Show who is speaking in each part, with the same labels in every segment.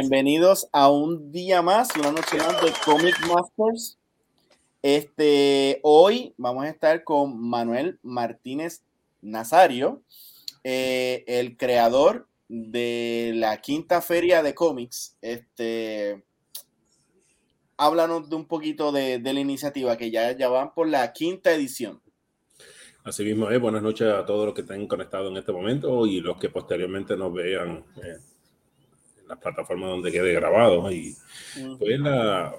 Speaker 1: Bienvenidos a un día más, una noche más de Comic Masters. Este, hoy vamos a estar con Manuel Martínez Nazario, eh, el creador de la quinta feria de cómics. Este, háblanos de un poquito de, la iniciativa que ya, ya van por la quinta edición.
Speaker 2: Así mismo es, buenas noches a todos los que estén conectados en este momento y los que posteriormente nos vean eh, las plataformas donde quede grabado. Y pues la,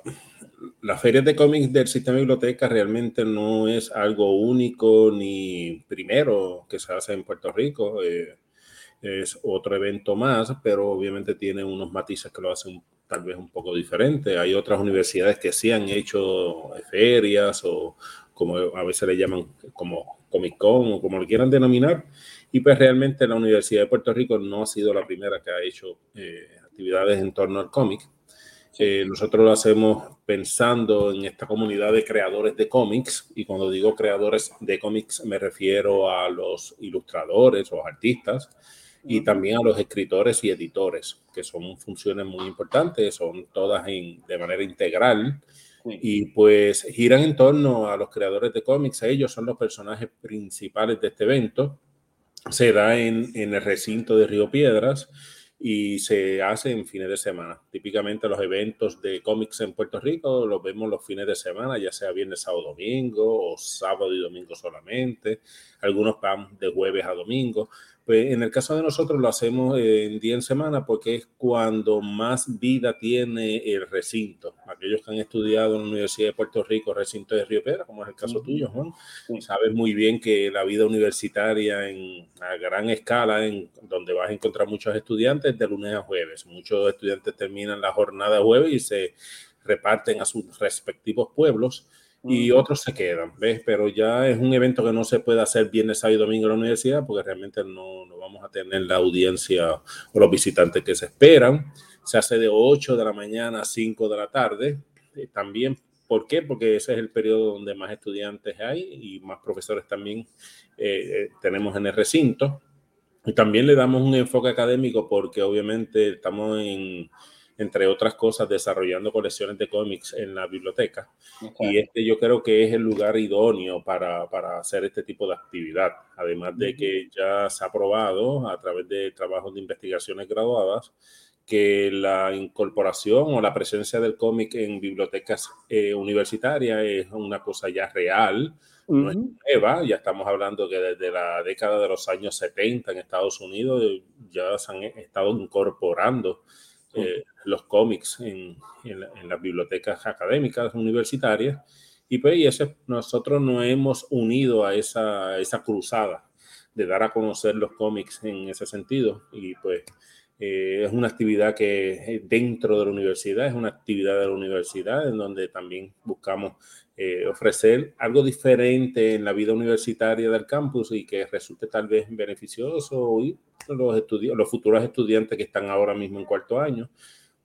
Speaker 2: la feria de cómics del sistema de biblioteca realmente no es algo único ni primero que se hace en Puerto Rico. Eh, es otro evento más, pero obviamente tiene unos matices que lo hacen tal vez un poco diferente. Hay otras universidades que sí han hecho ferias o como a veces le llaman como Comic Con o como lo quieran denominar. Y pues realmente la Universidad de Puerto Rico no ha sido la primera que ha hecho eh, actividades en torno al cómic. Eh, nosotros lo hacemos pensando en esta comunidad de creadores de cómics, y cuando digo creadores de cómics me refiero a los ilustradores o artistas, y también a los escritores y editores, que son funciones muy importantes, son todas de manera integral y pues giran en torno a los creadores de cómics, ellos son los personajes principales de este evento. Se da en, en el recinto de Río Piedras y se hace en fines de semana. Típicamente los eventos de cómics en Puerto Rico los vemos los fines de semana, ya sea viernes, sábado, domingo o sábado y domingo solamente. Algunos van de jueves a domingo, pues en el caso de nosotros lo hacemos en día en semana porque es cuando más vida tiene el recinto. Aquellos que han estudiado en la Universidad de Puerto Rico, recinto de Río Pedra, como es el caso tuyo, Juan, sabes muy bien que la vida universitaria en, a gran escala, en donde vas a encontrar muchos estudiantes de lunes a jueves. Muchos estudiantes terminan la jornada jueves y se reparten a sus respectivos pueblos y otros se quedan, ¿ves? Pero ya es un evento que no se puede hacer viernes, sábado y domingo en la universidad porque realmente no, no vamos a tener la audiencia o los visitantes que se esperan. Se hace de 8 de la mañana a 5 de la tarde. Eh, también, ¿por qué? Porque ese es el periodo donde más estudiantes hay y más profesores también eh, eh, tenemos en el recinto. Y también le damos un enfoque académico porque obviamente estamos en entre otras cosas, desarrollando colecciones de cómics en la biblioteca. Y este yo creo que es el lugar idóneo para, para hacer este tipo de actividad. Además de que ya se ha probado a través de trabajos de investigaciones graduadas que la incorporación o la presencia del cómic en bibliotecas eh, universitarias es una cosa ya real, no es nueva, ya estamos hablando que desde la década de los años 70 en Estados Unidos ya se han estado incorporando eh, los cómics en, las bibliotecas académicas universitarias. Y pues nosotros nos hemos unido a esa, cruzada de dar a conocer los cómics en ese sentido. Y pues eh, es una actividad que dentro de la universidad, es una actividad de la universidad en donde también buscamos eh, ofrecer algo diferente en la vida universitaria del campus y que resulte tal vez beneficioso y los, los futuros estudiantes que están ahora mismo en cuarto año,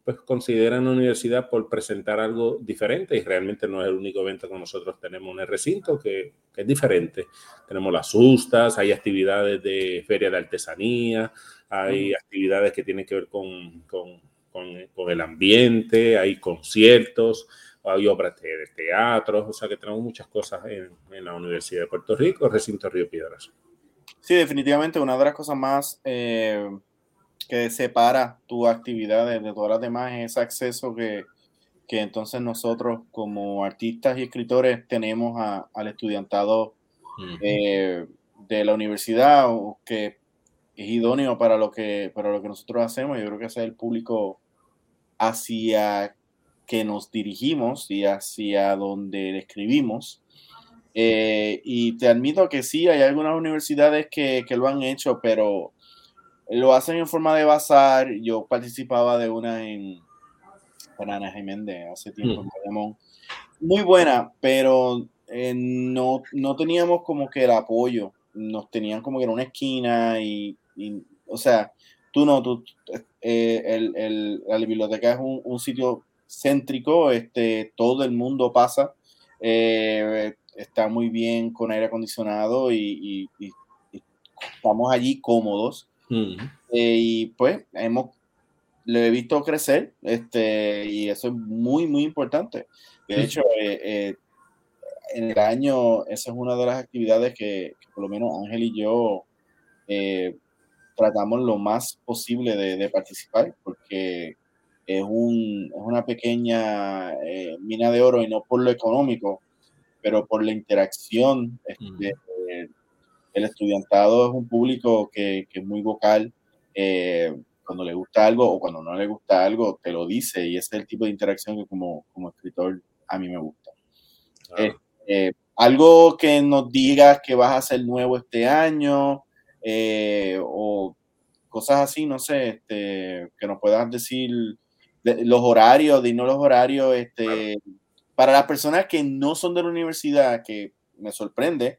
Speaker 2: pues consideran la universidad por presentar algo diferente y realmente no es el único evento que nosotros tenemos en el recinto, que, es diferente. Tenemos las sustas, hay actividades de feria de artesanía, hay actividades que tienen que ver con, con, con, el ambiente, hay conciertos, hay obras de, teatro, o sea que tenemos muchas cosas en, en la Universidad de Puerto Rico, recinto Río Piedras.
Speaker 1: Sí, definitivamente una de las cosas más eh, que separa tu actividad de, todas las demás es ese acceso que, que, entonces nosotros como artistas y escritores tenemos al estudiantado eh, de la universidad o que es idóneo para lo que, para lo que nosotros hacemos. Yo creo que ese es el público hacia que nos dirigimos y hacia donde escribimos. Eh, y te admito que sí, hay algunas universidades que, que, lo han hecho, pero lo hacen en forma de bazar. Yo participaba de una en Ana Jiménez hace tiempo mm. Muy buena, pero eh, no, no teníamos como que el apoyo. Nos tenían como que en una esquina y, o sea, tú no, tú, eh, el, el, la biblioteca es un, un, sitio céntrico, este, todo el mundo pasa. Eh, está muy bien con aire acondicionado y, estamos allí cómodos. Eh, y pues hemos lo he visto crecer este, y eso es muy, muy importante. De hecho, eh, eh, en el año, esa es una de las actividades que, por lo menos Ángel y yo tratamos lo más posible de, participar, porque es, un, es una pequeña mina de oro y no por lo económico, pero por la interacción. Este, el estudiantado es un público que, que es muy vocal cuando le gusta algo o cuando no le gusta algo, te lo dice y ese es el tipo de interacción que como, como escritor a mí me gusta. Eh, algo que nos digas que vas a hacer nuevo este año eh, o cosas así, no sé, este, que nos puedas decir los horarios, dinos los horarios, este, para las personas que no son de la universidad, que me sorprende,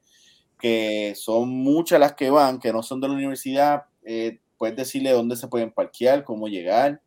Speaker 1: que son muchas las que van, que no son de la universidad, eh, ¿Puedes decirle dónde se pueden parquear, cómo llegar?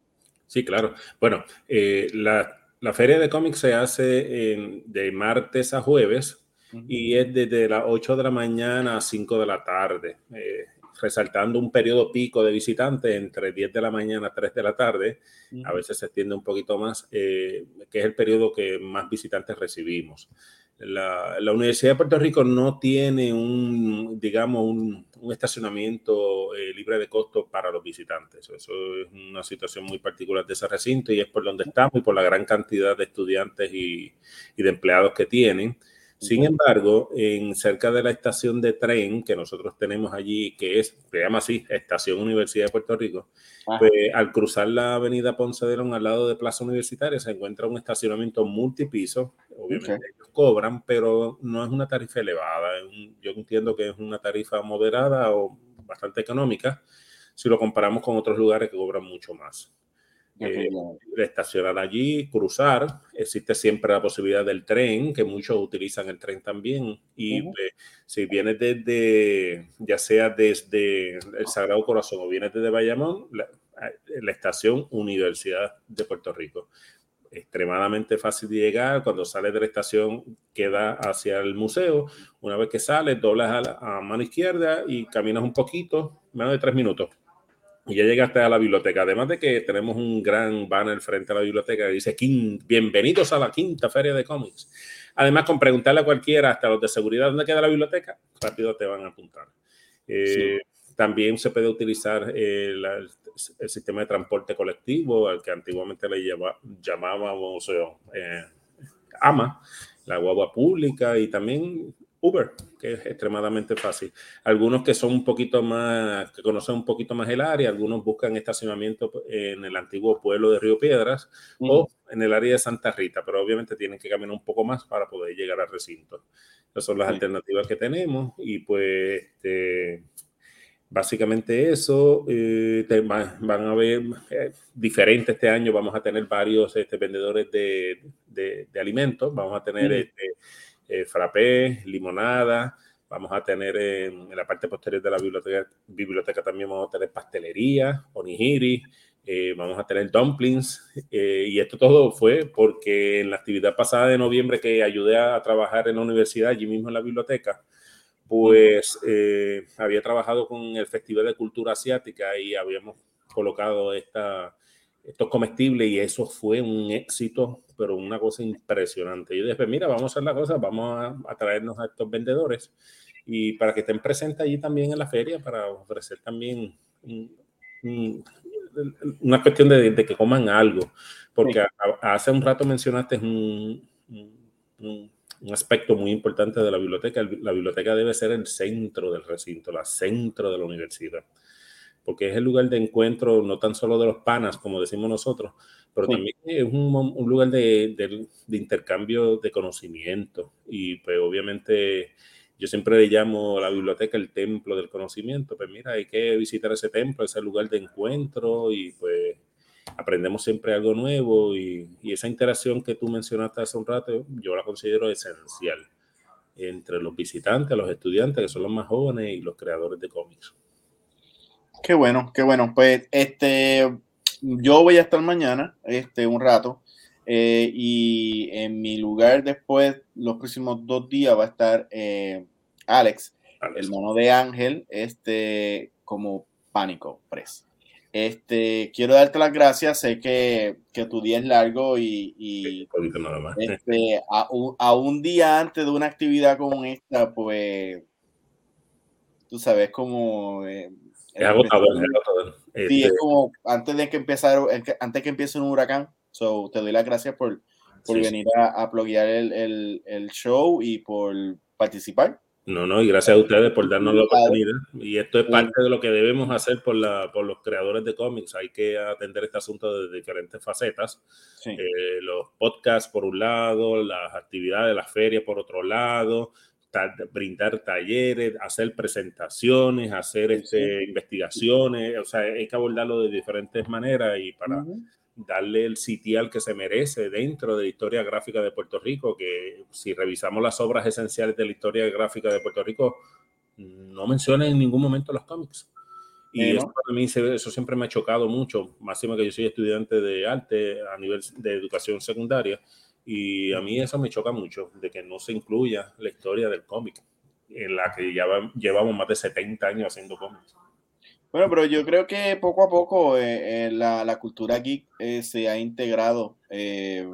Speaker 2: Sí, claro. Bueno, eh, la, feria de cómics se hace de martes a jueves y es desde las 8 de la mañana a 5 de la tarde, eh, resaltando un periodo pico de visitantes entre 10 de la mañana a 3 de la tarde. A veces se extiende un poquito más, eh, que es el periodo que más visitantes recibimos la, Universidad de Puerto Rico no tiene un, digamos, un, estacionamiento eh, libre de costo para los visitantes. Eso es una situación muy particular de ese recinto y es por donde estamos y por la gran cantidad de estudiantes y, y de empleados que tienen. Sin embargo, en cerca de la estación de tren que nosotros tenemos allí, que es, se llama así, Estación Universidad de Puerto Rico, pues, al cruzar la avenida Ponce de León al lado de Plaza Universitaria se encuentra un estacionamiento multipiso. Obviamente ellos cobran, pero no es una tarifa elevada. yo entiendo que es una tarifa moderada o bastante económica si lo comparamos con otros lugares que cobran mucho más eh, estacionar allí, cruzar. Existe siempre la posibilidad del tren, que muchos utilizan el tren también. Y pues, si vienes desde, ya sea desde el Sagrado Corazón o vienes desde Bayamón, la, la estación Universidad de Puerto Rico. Extremadamente fácil de llegar. Cuando sales de la estación, queda hacia el museo. Una vez que sales, doblas a, a mano izquierda y caminas un poquito, menos de tres minutos y ya llegaste a la biblioteca. Además de que tenemos un gran banner frente a la biblioteca que dice bienvenidos a la quinta feria de cómics. Además, con preguntarle a cualquiera, hasta los de seguridad, ¿dónde queda la biblioteca? Rápido te van a apuntar. Eh, también se puede utilizar eh, el, sistema de transporte colectivo, al que antiguamente le llamábamos eh, AMA, la guagua pública, y también Uber, que es extremadamente fácil. Algunos que son un poquito más, que conocen un poquito más el área, algunos buscan estacionamiento en el antiguo pueblo de Río Piedras o en el área de Santa Rita, pero obviamente tienen que caminar un poco más para poder llegar al recinto. Esas son las alternativas que tenemos y pues este, básicamente eso. Eh, van, a ver eh, diferente este año, vamos a tener varios este, vendedores de, de, alimentos, vamos a tener... Este, eh, frappé, limonada. Vamos a tener en, la parte posterior de la biblioteca, biblioteca también vamos a tener pastelería, onigiri, eh, vamos a tener dumplings. Eh, y esto todo fue porque en la actividad pasada de noviembre que ayudé a, trabajar en la universidad, allí mismo en la biblioteca, pues eh, había trabajado con el Festival de Cultura Asiática y habíamos colocado esta, estos comestibles y eso fue un éxito, pero una cosa impresionante. Yo dije, mira, vamos a hacer la cosa, vamos a, traernos a estos vendedores y para que estén presentes allí también en la feria, para ofrecer también una cuestión de, que coman algo, porque hace un rato mencionaste un, un, aspecto muy importante de la biblioteca. La biblioteca debe ser el centro del recinto, la centro de la universidad porque es el lugar de encuentro no tan solo de los panas, como decimos nosotros, pero también es un, lugar de, intercambio de conocimiento. Y pues obviamente yo siempre le llamo a la biblioteca el templo del conocimiento. Pues mira, hay que visitar ese templo, ese lugar de encuentro y pues aprendemos siempre algo nuevo y, y esa interacción que tú mencionaste hace un rato, yo la considero esencial entre los visitantes, los estudiantes, que son los más jóvenes, y los creadores de cómics.
Speaker 1: Qué bueno, qué bueno. Pues este, yo voy a estar mañana, este, un rato, eh, y en mi lugar después, los próximos dos días va a estar eh, Alex, el mono de Ángel, este, como Pánico Press. Este, quiero darte las gracias, sé que, que tu día es largo y, y este, a, un, a, un, día antes de una actividad como esta, pues, tú sabes, como... Eh, es agotador, es agotador. Sí, es este como antes de que empezar, antes que empiece un huracán, so, te doy las gracias por, por venir a, a el, el, el show y por participar.
Speaker 2: No, no, y gracias a ustedes por darnos la oportunidad. Y esto es parte de lo que debemos hacer por, la, por los creadores de cómics. Hay que atender este asunto de diferentes facetas. Eh, los podcasts por un lado, las actividades, las ferias por otro lado, brindar talleres, hacer presentaciones, hacer este, investigaciones. O sea, hay que abordarlo de diferentes maneras y para darle el sitial que se merece dentro de la historia gráfica de Puerto Rico, que si revisamos las obras esenciales de la historia gráfica de Puerto Rico, no menciona en ningún momento los cómics. Y eso para mí eso siempre me ha chocado mucho, máximo que yo soy estudiante de arte a nivel de educación secundaria, y a mí eso me choca mucho, de que no se incluya la historia del cómic, en la que ya llevamos más de 70 años haciendo cómics.
Speaker 1: Bueno, pero yo creo que poco a poco eh, eh, la, la, cultura geek eh, se ha integrado en,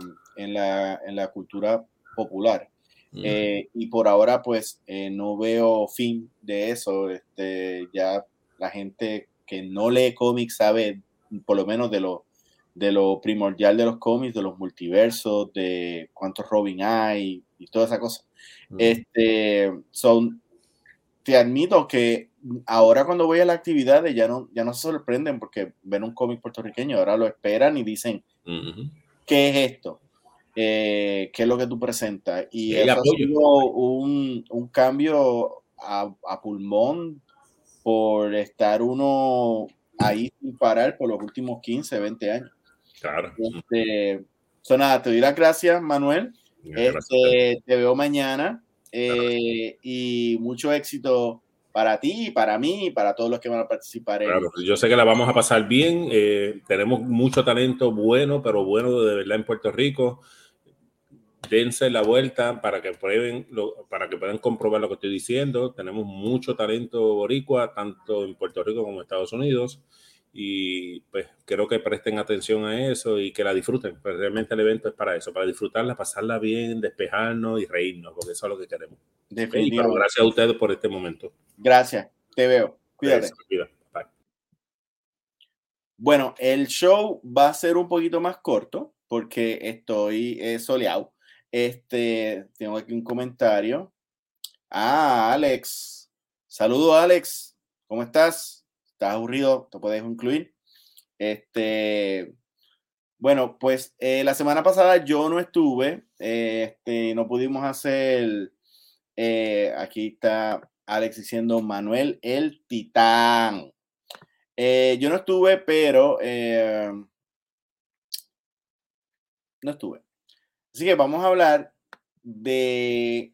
Speaker 1: la, en, la, cultura popular. y por ahora, pues, no veo fin de eso. Este, ya la gente que no lee cómics sabe por lo menos de lo, de lo primordial de los cómics, de los multiversos, de cuántos Robin hay y toda esa cosa. Este, son, te admito que ahora cuando voy a las actividades ya no, ya no se sorprenden porque ven un cómic puertorriqueño, ahora lo esperan y dicen, ¿qué es esto? Eh, ¿Qué es lo que tú presentas? Y eso ha sido un, un cambio a, a, pulmón por estar uno ahí sin parar por los últimos 15, 20 años. Claro. Este, nada, te doy las gracias, Manuel. Este, te veo mañana eh, y mucho éxito para ti, para mí y para todos los que van a participar. En...
Speaker 2: Claro, yo sé que la vamos a pasar bien. Eh, tenemos mucho talento bueno, pero bueno de verdad en Puerto Rico. Dense la vuelta para que prueben, para que puedan comprobar lo que estoy diciendo. Tenemos mucho talento boricua, tanto en Puerto Rico como en Estados Unidos y pues creo que presten atención a eso y que la disfruten, pues realmente el evento es para eso, para disfrutarla, pasarla bien, despejarnos y reírnos, porque eso es lo que queremos. gracias a ustedes por este momento.
Speaker 1: Gracias, te veo. Cuídate. Bueno, el show va a ser un poquito más corto porque estoy eh, soleado. Este, tengo aquí un comentario. Ah, Alex. Saludo, Alex. ¿Cómo estás? Aburrido, te puedes incluir. Este, bueno, pues eh, la semana pasada yo no estuve, este, no pudimos hacer, eh, aquí está Alex diciendo Manuel el Titán. Eh, yo no estuve, pero no estuve. Así que vamos a hablar de,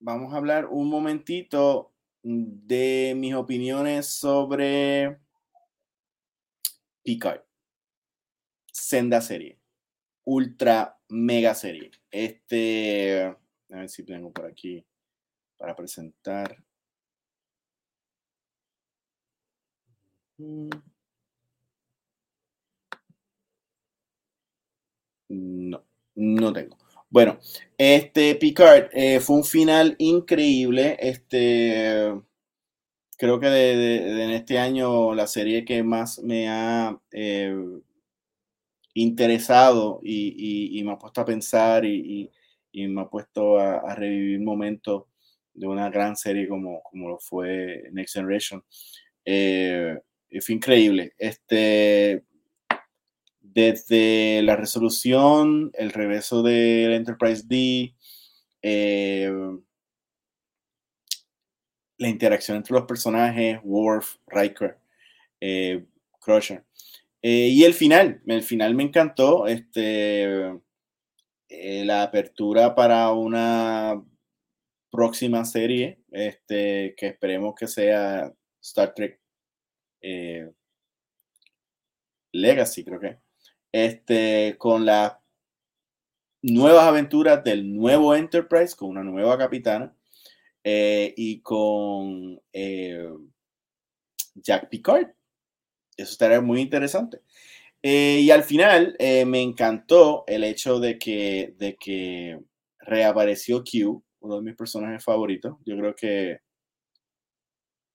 Speaker 1: vamos a hablar un momentito de mis opiniones sobre Picard. Senda serie. Ultra mega serie. Este, a ver si tengo por aquí para presentar. No, no tengo. Bueno, este Picard eh, fue un final increíble. Este, creo que de, en este año la serie que más me ha eh, interesado y, me ha puesto a pensar y, me ha puesto a, revivir momentos de una gran serie como, como fue Next Generation. Eh, fue increíble. Este, desde la resolución, el regreso del Enterprise D, eh, la interacción entre los personajes, Worf, Riker, eh, Crusher. Eh, y el final, el final me encantó. Este, la apertura para una próxima serie, este, que esperemos que sea Star Trek Legacy, creo que este, con las nuevas aventuras del nuevo Enterprise, con una nueva capitana, eh, y con eh, Jack Picard, eso estaría muy interesante. Eh, y al final me encantó el hecho de que, de que reapareció Q, uno de mis personajes favoritos. Yo creo que,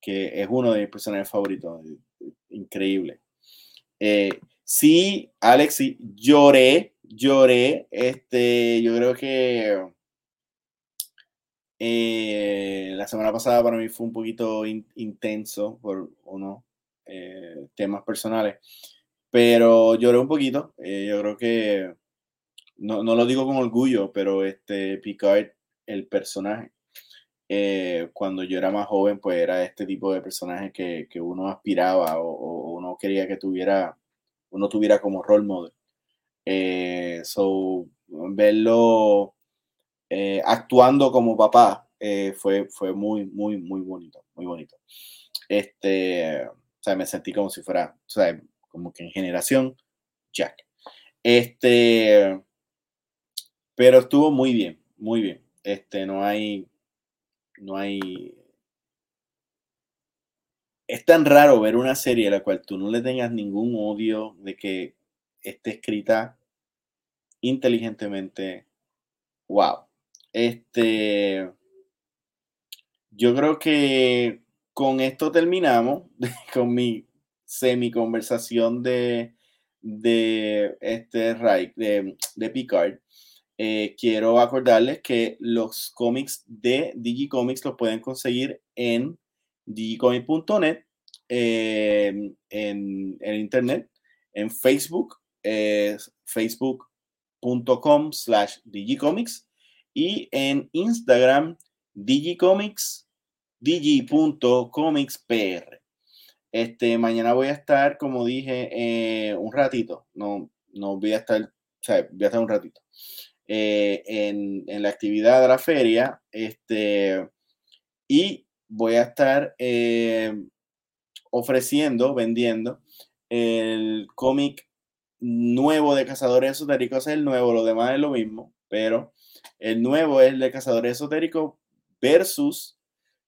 Speaker 1: que es uno de mis personajes favoritos. Increíble. Sí, Alex, sí, lloré, lloré. Este, yo creo que la semana pasada para mí fue un poquito intenso por unos temas personales pero lloré un poquito. Eh, yo creo que, no, no, lo digo con orgullo, pero este Picard, el personaje, eh, cuando yo era más joven, pues era este tipo de personaje que, que uno aspiraba o, uno quería que tuviera, uno tuviera como role model. Eh, so, verlo actuando como papá fue, fue muy, muy, muy bonito, muy bonito. Este, o sea, me sentí como si fuera, o sea, como que en generación Jack. Este, pero estuvo muy bien, muy bien. Este, no hay, no hay. Es tan raro ver una serie a la cual tú no le tengas ningún odio de que esté escrita inteligentemente. Wow. Este, yo creo que con esto terminamos con mi semi conversación de, de este de, de Picard. Eh, quiero acordarles que los cómics de Digicomics los pueden conseguir en digicomic.net, en, en, internet, en Facebook, facebook.com slash digicomics y en Instagram digicomics, digi.comicspr. Este, mañana voy a estar, como dije, eh, un ratito. No, no voy a estar, o sea, voy a estar un ratito. Eh, en, en, la actividad de la feria. Este, y voy a estar eh, ofreciendo, vendiendo el cómic nuevo de Cazadores Esotéricos. Es el nuevo, lo demás es lo mismo, pero el nuevo es el de Cazadores Esotéricos versus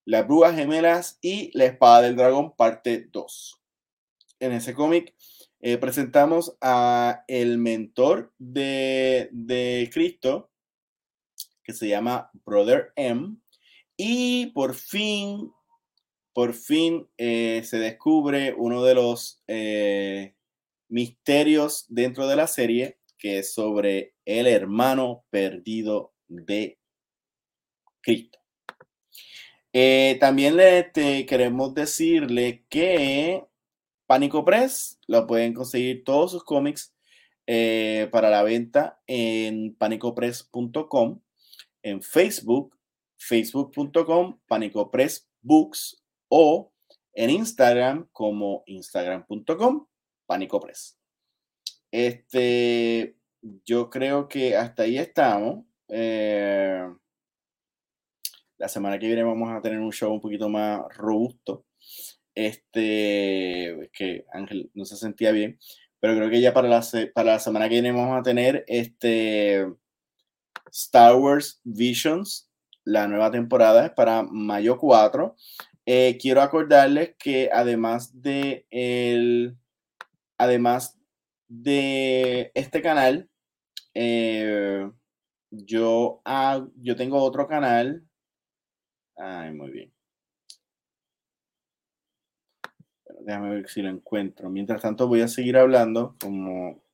Speaker 1: las Brujas Gemelas y La Espada del Dragón, parte 2. En ese cómic eh, presentamos a el mentor de, de Cristo, que se llama Brother M. Y por fin, por fin eh, se descubre uno de los eh, misterios dentro de la serie, que es sobre el hermano perdido de Cristo. Eh, también le este, queremos decirle que Pánico Press lo pueden conseguir todos sus cómics para la venta en panicopress.com, en Facebook, facebook.com, panicopressbooks o en Instagram como instagram.com, panicopress. Este, yo creo que hasta ahí estamos. Eh, la semana que viene vamos a tener un show un poquito más robusto. Este, que Ángel no se sentía bien, pero creo que ya para la, para la semana que viene vamos a tener este Star Wars Visions, la nueva temporada es para mayo 4. Eh, quiero acordarles que además de el, además de este canal, eh, yo, yo tengo otro canal Ay, muy bien. déjame ver si lo encuentro. Mientras tanto, voy a seguir hablando como.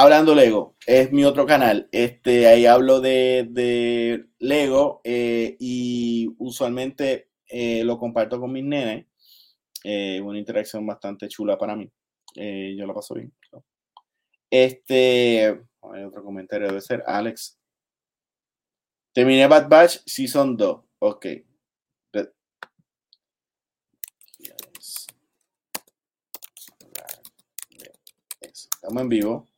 Speaker 1: Hablando Lego, es mi otro canal. Este, ahí hablo de, Lego eh, y usualmente eh, lo comparto con mis nenes. Eh, una interacción bastante chula para mí. yo lo paso bien. Este, hay otro comentario, debe ser Alex Terminé Bad Batch Season 2. Ok. Estamos en vivo.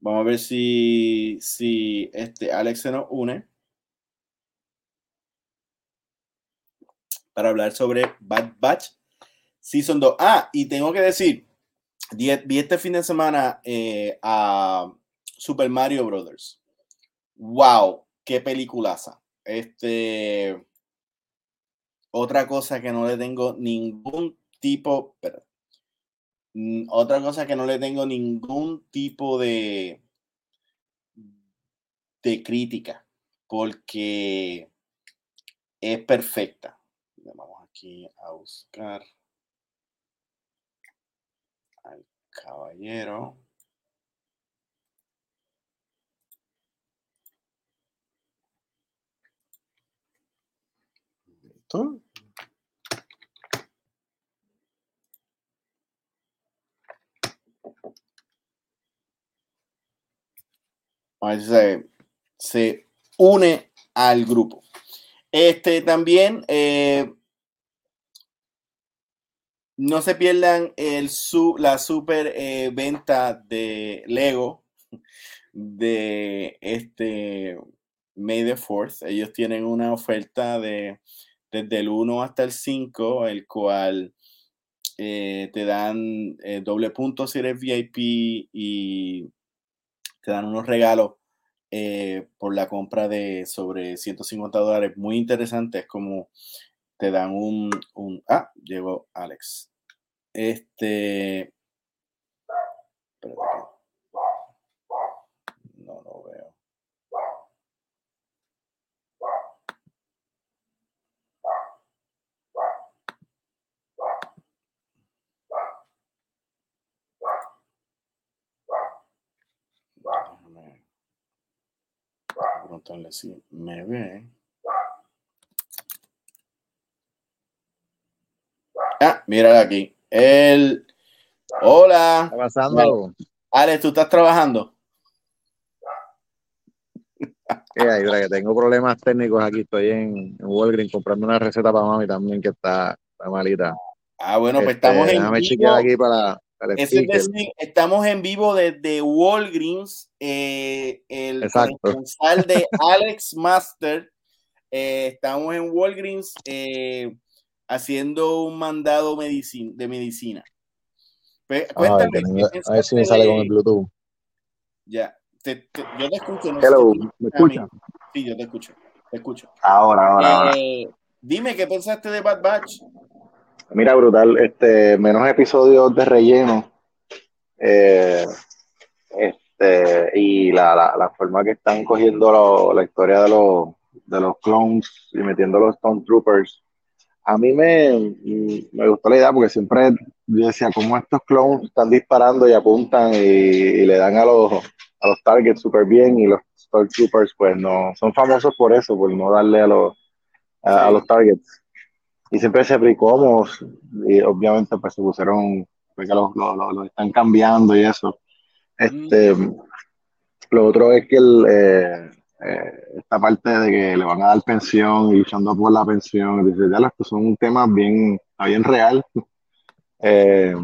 Speaker 1: Vamos a ver si, si este Alex se nos une para hablar sobre Bad Batch Season 2. Ah, y tengo que decir, vi este fin de semana eh, a Super Mario Brothers. ¡Wow! ¡Qué peliculaza! Este. otra cosa que no le tengo ningún tipo, otra cosa que no le tengo ningún tipo de, de crítica, porque es perfecta. Vamos aquí a buscar al caballero. Se, se une al grupo. Este también, eh, no se pierdan el su, la super eh, venta de Lego de este May the 4th. Ellos tienen una oferta de desde el 1 hasta el 5, el cual eh, te dan doble punto si eres VIP y te dan unos regalos eh, por la compra de sobre 150 dólares muy interesante. Es como te dan un, un ah, llegó Alex. Este, no lo veo. Preguntarle si me ve. Ah, mira aquí. El. Hola.
Speaker 3: ¿Qué pasando?
Speaker 1: Alex, ¿tú estás trabajando?
Speaker 3: ¿Qué que tengo problemas técnicos aquí. Estoy en, en Walgreens comprando una receta para mami también que está, malita.
Speaker 1: Ah, bueno, pues estamos
Speaker 3: este, en. Déjame chequear aquí para,
Speaker 1: estamos en vivo desde Walgreens, eh, el responsable de Alex Master. Eh, estamos en Walgreens eh, haciendo un mandado de medicina.
Speaker 3: Pues, cuéntame, a ver si me sale con el Bluetooth.
Speaker 1: Ya, yo te escucho. No
Speaker 3: Hello, ¿me escuchas?
Speaker 1: Sí, yo te escucho. Te escucho.
Speaker 3: Ahora, ahora, ahora.
Speaker 1: Dime, ¿qué pensaste de Bad Batch?
Speaker 3: Mira, brutal, este, menos episodios de relleno. Eh, este, y la, la, forma que están cogiendo la historia de los, de los clones y metiendo los Stone Troopers. A mí me, me gustó la idea porque siempre yo decía, ¿cómo estos clones están disparando y apuntan y, le dan a los, a los targets súper bien y los Troopers pues no, son famosos por eso, por no darle a los, a los targets y siempre se aplicó y obviamente pues se pusieron porque los, están cambiando y eso. Este lo otro es que el, eh, eh, esta parte de que le van a dar pensión y luchando por la pensión dice ya son temas bien bien real eh,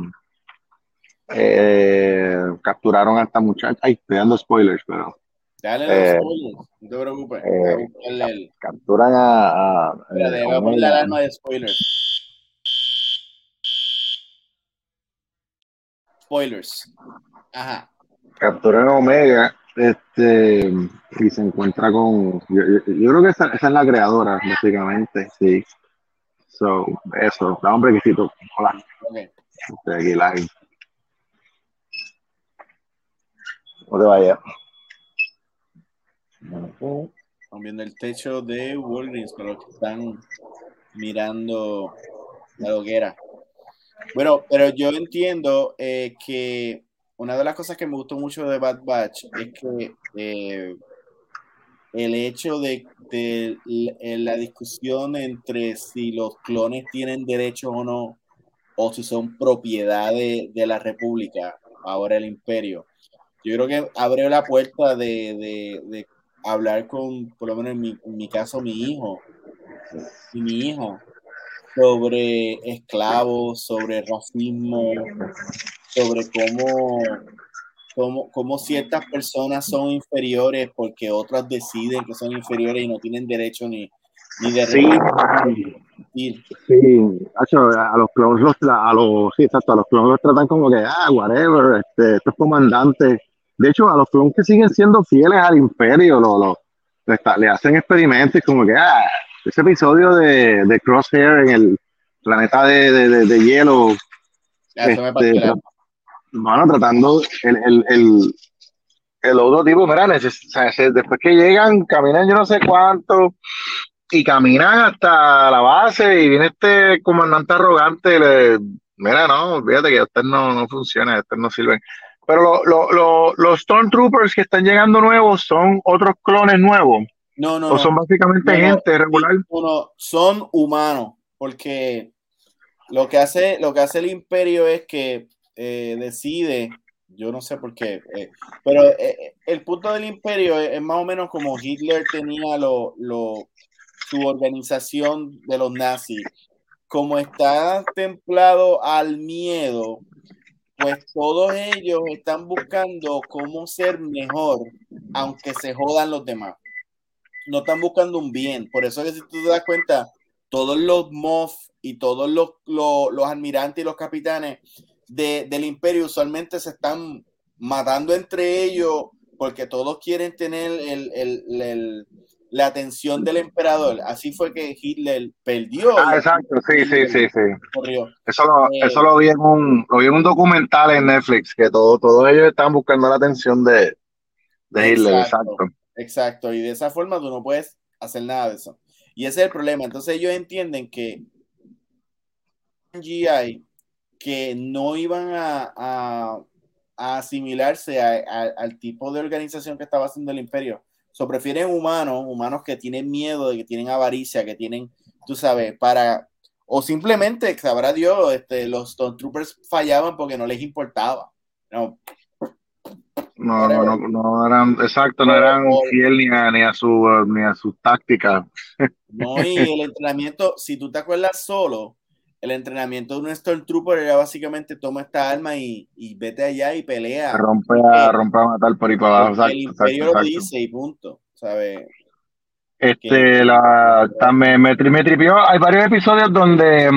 Speaker 3: capturaron a esta muchacha ay estoy dando spoilers pero
Speaker 1: Dale los eh, spoilers, no te preocupes.
Speaker 3: Eh, capturan a. a
Speaker 1: Espera, a poner la alarma de spoilers. Spoilers. Ajá.
Speaker 3: Capturan a Omega este, y se encuentra con. Yo, creo que esa, esa, es la creadora, básicamente, sí. So, eso, da un requisito. Hola. Okay. Estoy aquí live. No te vayas.
Speaker 1: Estamos viendo el techo de Walgreens para los que están mirando la hoguera. Bueno, pero yo entiendo eh, que una de las cosas que me gustó mucho de Bad Batch es que eh, el hecho de, la discusión entre si los clones tienen derechos o no, o si son propiedad de, la República, ahora el Imperio. Yo creo que abrió la puerta de, de hablar con, por lo menos en mi, en mi caso, mi hijo. Y mi hija sobre esclavos, sobre racismo, sobre cómo, cómo, cómo, ciertas personas son inferiores porque otras deciden que son inferiores y no tienen derecho ni, ni de
Speaker 3: sí. Sí, a los clones los, a los, sí, exacto, a los clones los tratan como que, ah, whatever, este, estos comandantes de hecho, a los clones que siguen siendo fieles al imperio, lo, lo, le, hacen experimentos como que, ah, ese episodio de, de Crosshair en el planeta de, de, de, hielo. Este, bueno, tratando el, el, el, el otro tipo, mira, después que llegan, caminan yo no sé cuánto, y caminan hasta la base, y viene este comandante arrogante, le, mira, no, fíjate que ustedes no, no funcionan, ustedes no sirven. Pero lo, lo, los Stormtroopers que están llegando nuevos son otros clones nuevos.
Speaker 1: No, no.
Speaker 3: O son básicamente gente regular.
Speaker 1: No, son humanos, porque lo que hace, lo que hace el imperio es que eh, decide, yo no sé por qué, eh, pero eh, el punto del imperio es, más o menos como Hitler tenía lo, lo, su organización de los nazis. Como está templado al miedo, pues todos ellos están buscando cómo ser mejor, aunque se jodan los demás. No están buscando un bien. Por eso que si tú te das cuenta, todos los MOF y todos los, los, almirantes y los capitanes del imperio usualmente se están matando entre ellos porque todos quieren tener el, la atención del emperador. Así fue que Hitler perdió.
Speaker 3: Ah, exacto, sí, sí, sí, sí. Eso lo, eh, eso lo vi en un, lo vi en un documental en Netflix, que todo, todos ellos estaban buscando la atención de, de Hitler, exacto.
Speaker 1: Exacto, y de esa forma tú no puedes hacer nada de eso. Y ese es el problema. Entonces ellos entienden que GI que no iban a, a, asimilarse al tipo de organización que estaba haciendo el imperio So, prefieren humanos, humanos que tienen miedo, de que tienen avaricia, que tienen, tú sabes, para, o simplemente, sabrá Dios, este, los Stormtroopers fallaban porque no les importaba. No,
Speaker 3: no, no, no, eran, exacto, no eran fieles ni a, ni a su ni a sus tácticas.
Speaker 1: No, y el entrenamiento, si tú te acuerdas solo, el entrenamiento de un Stormtrooper era básicamente toma esta arma y, y vete allá y pelea.
Speaker 3: Rompe a, rompe a matar por ahí para abajo. Exacto,
Speaker 1: el imperio lo dice y punto, ¿sabes?
Speaker 3: Este, la, me, me, me, tripió, hay varios episodios donde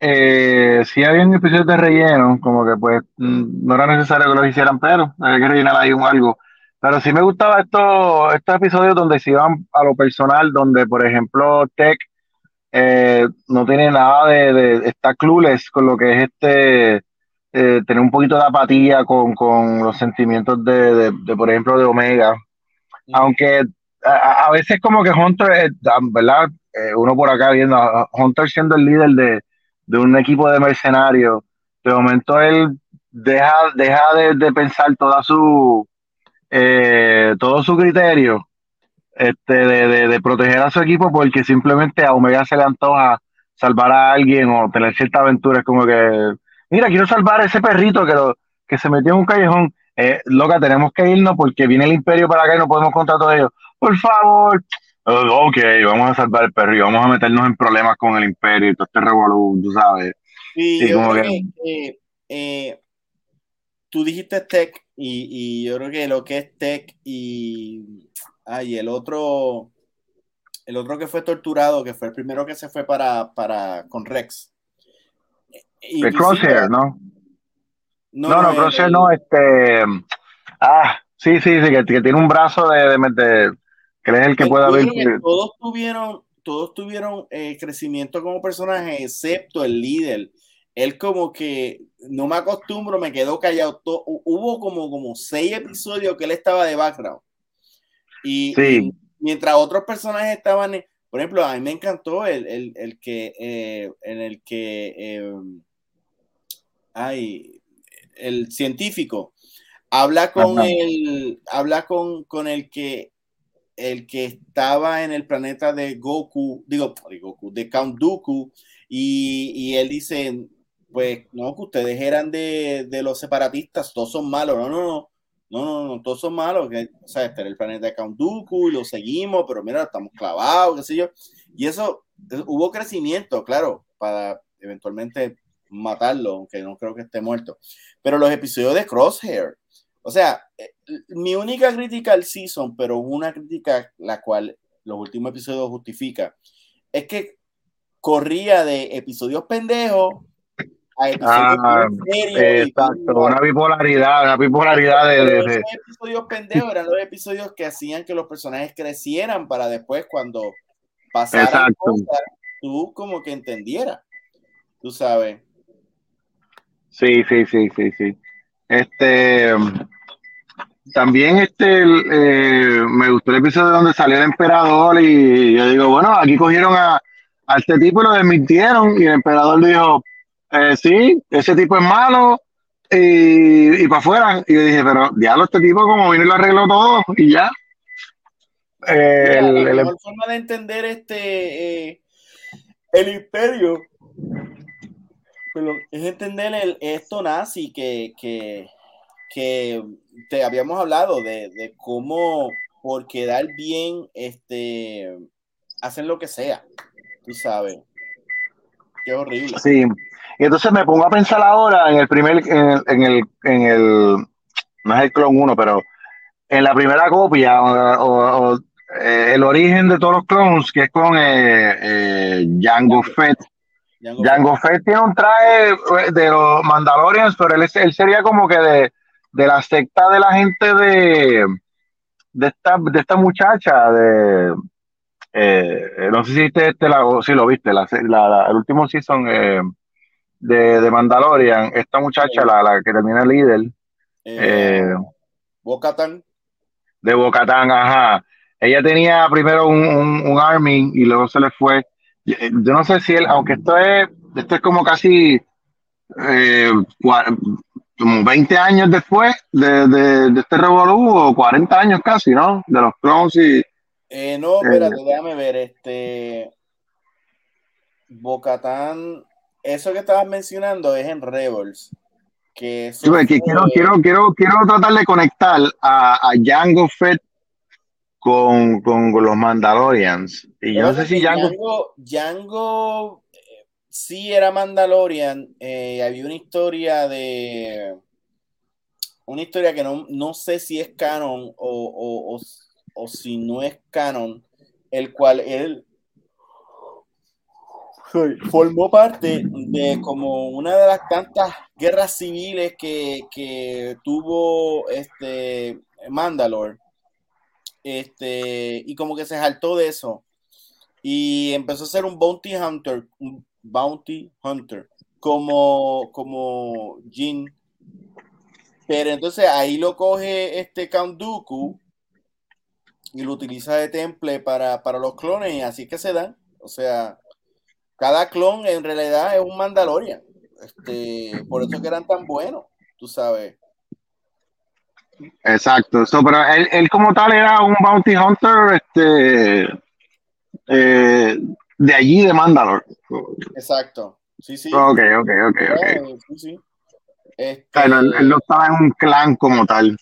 Speaker 3: eh, sí había episodios de relleno, como que pues mm, no era necesario que los hicieran, pero había que rellenar ahí un algo. Pero sí me gustaba estos, estos episodios donde se iban a lo personal, donde por ejemplo Tech eh, no tiene nada de, de, está clueless con lo que es este eh, tener un poquito de apatía con, los sentimientos de, por ejemplo de Omega. Aunque a, veces como que Hunter eh, verdad uno por acá viendo a Hunter siendo el líder de, un equipo de mercenarios de momento él deja deja de, pensar toda su todo su criterio este, de, de, proteger a su equipo porque simplemente a Omega se le antoja salvar a alguien o tener cierta aventura. Es como que, mira, quiero salvar a ese perrito que, lo, que se metió en un callejón. Eh, loca, tenemos que irnos porque viene el imperio para acá y no podemos contra todo ellos. Por favor. Oh, ok, vamos a salvar el perro y vamos a meternos en problemas con el imperio y todo este revolú, tú sabes.
Speaker 1: Y yo creo que, eh, tú dijiste tech y, y yo creo que lo que es tech y Ah, y el otro, el otro que fue torturado, que fue el primero que se fue para, para con Rex.
Speaker 3: De Crosshair, ¿no? No, no, Crosshair no, este. Ah, sí, sí, sí, que, tiene un brazo de, de, que es el que puede haber.
Speaker 1: Todos tuvieron, todos tuvieron eh, crecimiento como personaje, excepto el líder. Él como que no me acostumbro, me quedó callado. hubo como, como seis episodios que él estaba de background. Y, mientras otros personajes estaban, por ejemplo, a mí me encantó el, el, el que, eh, en el que, eh, ay, el científico habla con el, habla con, con el que el que estaba en el planeta de Goku, digo, de Goku, de Count Dooku, y, y, él dice, pues, no, que ustedes eran de, de, los separatistas, todos son malos, no, no, no, no, no, no, todos son malos. Que, o sea, este era el planeta de Count y lo seguimos, pero mira, estamos clavados, qué sé yo. Y eso, hubo crecimiento, claro, para eventualmente matarlo, aunque no creo que esté muerto. Pero los episodios de Crosshair, o sea, eh, mi única crítica al season, pero una crítica la cual los últimos episodios justifica, es que corría de episodios pendejos
Speaker 3: Ah, exacto, una bipolaridad, una bipolaridad de, de,
Speaker 1: episodios pendejos eran los episodios que hacían que los personajes crecieran para después cuando pasaran cosas, tú como que entendieras, tú sabes.
Speaker 3: Sí, sí, sí, sí, sí. Este, también este, eh, me gustó el episodio donde salió el emperador y yo digo, bueno, aquí cogieron a, a este tipo y lo desmintieron y el emperador dijo, eh, sí, ese tipo es malo y, y para afuera. Y yo dije, pero diablo, este tipo como vino y lo arregló todo y ya.
Speaker 1: Eh, la mejor forma de entender este eh, el imperio es entender el, esto nazi que, que, que te habíamos hablado de, de, cómo por quedar bien este hacen lo que sea tú sabes qué horrible.
Speaker 3: Sí. Y entonces me pongo a pensar ahora en el primer, en el, en el, en el no es el clon 1, pero en la primera copia, o, eh, el origen de todos los clones, que es con eh, eh, Fett. Fett tiene un traje eh, de los Mandalorians, pero él, él sería como que de, de, la secta de la gente de, de, esta, de esta muchacha, de, no sé si, este, si lo viste, la, la, el último season, de, de Mandalorian, esta muchacha, la, la, que termina líder.
Speaker 1: Eh, eh, Bocatan.
Speaker 3: De Bocatan, ajá. Ella tenía primero un, un, army y luego se le fue. Yo, no sé si él, aunque esto es, esto es como casi eh, como 20 años después de, de, de este revolú, o 40 años casi, ¿no? De los clones y.
Speaker 1: Eh, no, espérate, déjame ver. Este. Bocatán eso que estabas mencionando es en Rebels. Que,
Speaker 3: quiero, quiero, quiero, quiero tratar de conectar a, a Jango Fett con, con, los Mandalorians. Y yo no sé si
Speaker 1: Jango. Jango, eh, sí era Mandalorian. Eh, había una historia de. Una historia que no, no sé si es canon o, o, o, o si no es canon, el cual él formó parte de como una de las tantas guerras civiles que, tuvo este Mandalore. Este, y como que se saltó de eso. Y empezó a ser un bounty hunter, un bounty hunter, como, como Jin. Pero entonces ahí lo coge este Count Dooku y lo utiliza de temple para, para los clones, y así que se dan. O sea, cada clon en realidad es un Mandalorian. Este, por eso que eran tan buenos, tú sabes.
Speaker 3: Exacto, pero él, como tal era un bounty hunter este, eh, de allí de Mandalore.
Speaker 1: Exacto, sí, sí.
Speaker 3: Ok, ok, ok, ok. Sí, sí. Este, él, no estaba en un clan como tal.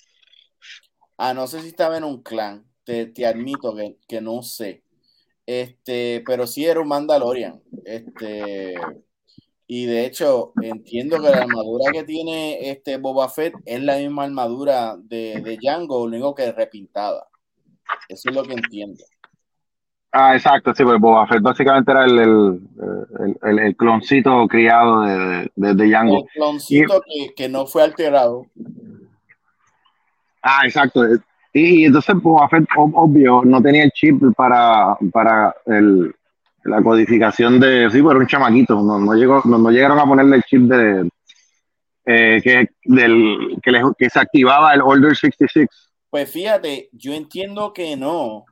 Speaker 1: Ah, no sé si estaba en un clan, te, te admito que, que no sé. Este, pero sí era un Mandalorian. Este, y de hecho, entiendo que la armadura que tiene este Boba Fett es la misma armadura de, de Django, lo único que repintada. Eso es lo que entiendo.
Speaker 3: Ah, exacto, sí, pues Boba Fett básicamente era el, el, el, cloncito criado de, de, de Django.
Speaker 1: El cloncito que, que, no fue alterado.
Speaker 3: Ah, exacto. Y, entonces Boba Fett, obvio, no tenía el chip para, para el, la codificación de. Sí, pero un chamaquito. No, no, llegó, no, llegaron a ponerle el chip de. Eh, que, del, que, que se activaba el Order 66.
Speaker 1: Pues fíjate, yo entiendo que no,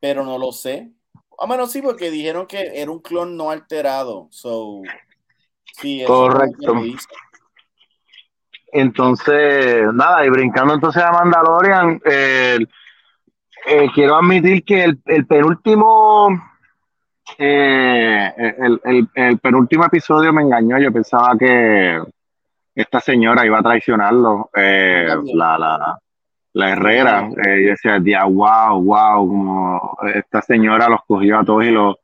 Speaker 1: pero no lo sé. A menos sí, porque dijeron que era un clon no alterado. So,
Speaker 3: sí, Correcto. Entonces, nada, y brincando entonces a Mandalorian, eh, eh, quiero admitir que el, el penúltimo eh, el, el, penúltimo episodio me engañó. Yo pensaba que esta señora iba a traicionarlo, la, la, la, Herrera. y decía, wow, wow, como esta señora los cogió a todos y los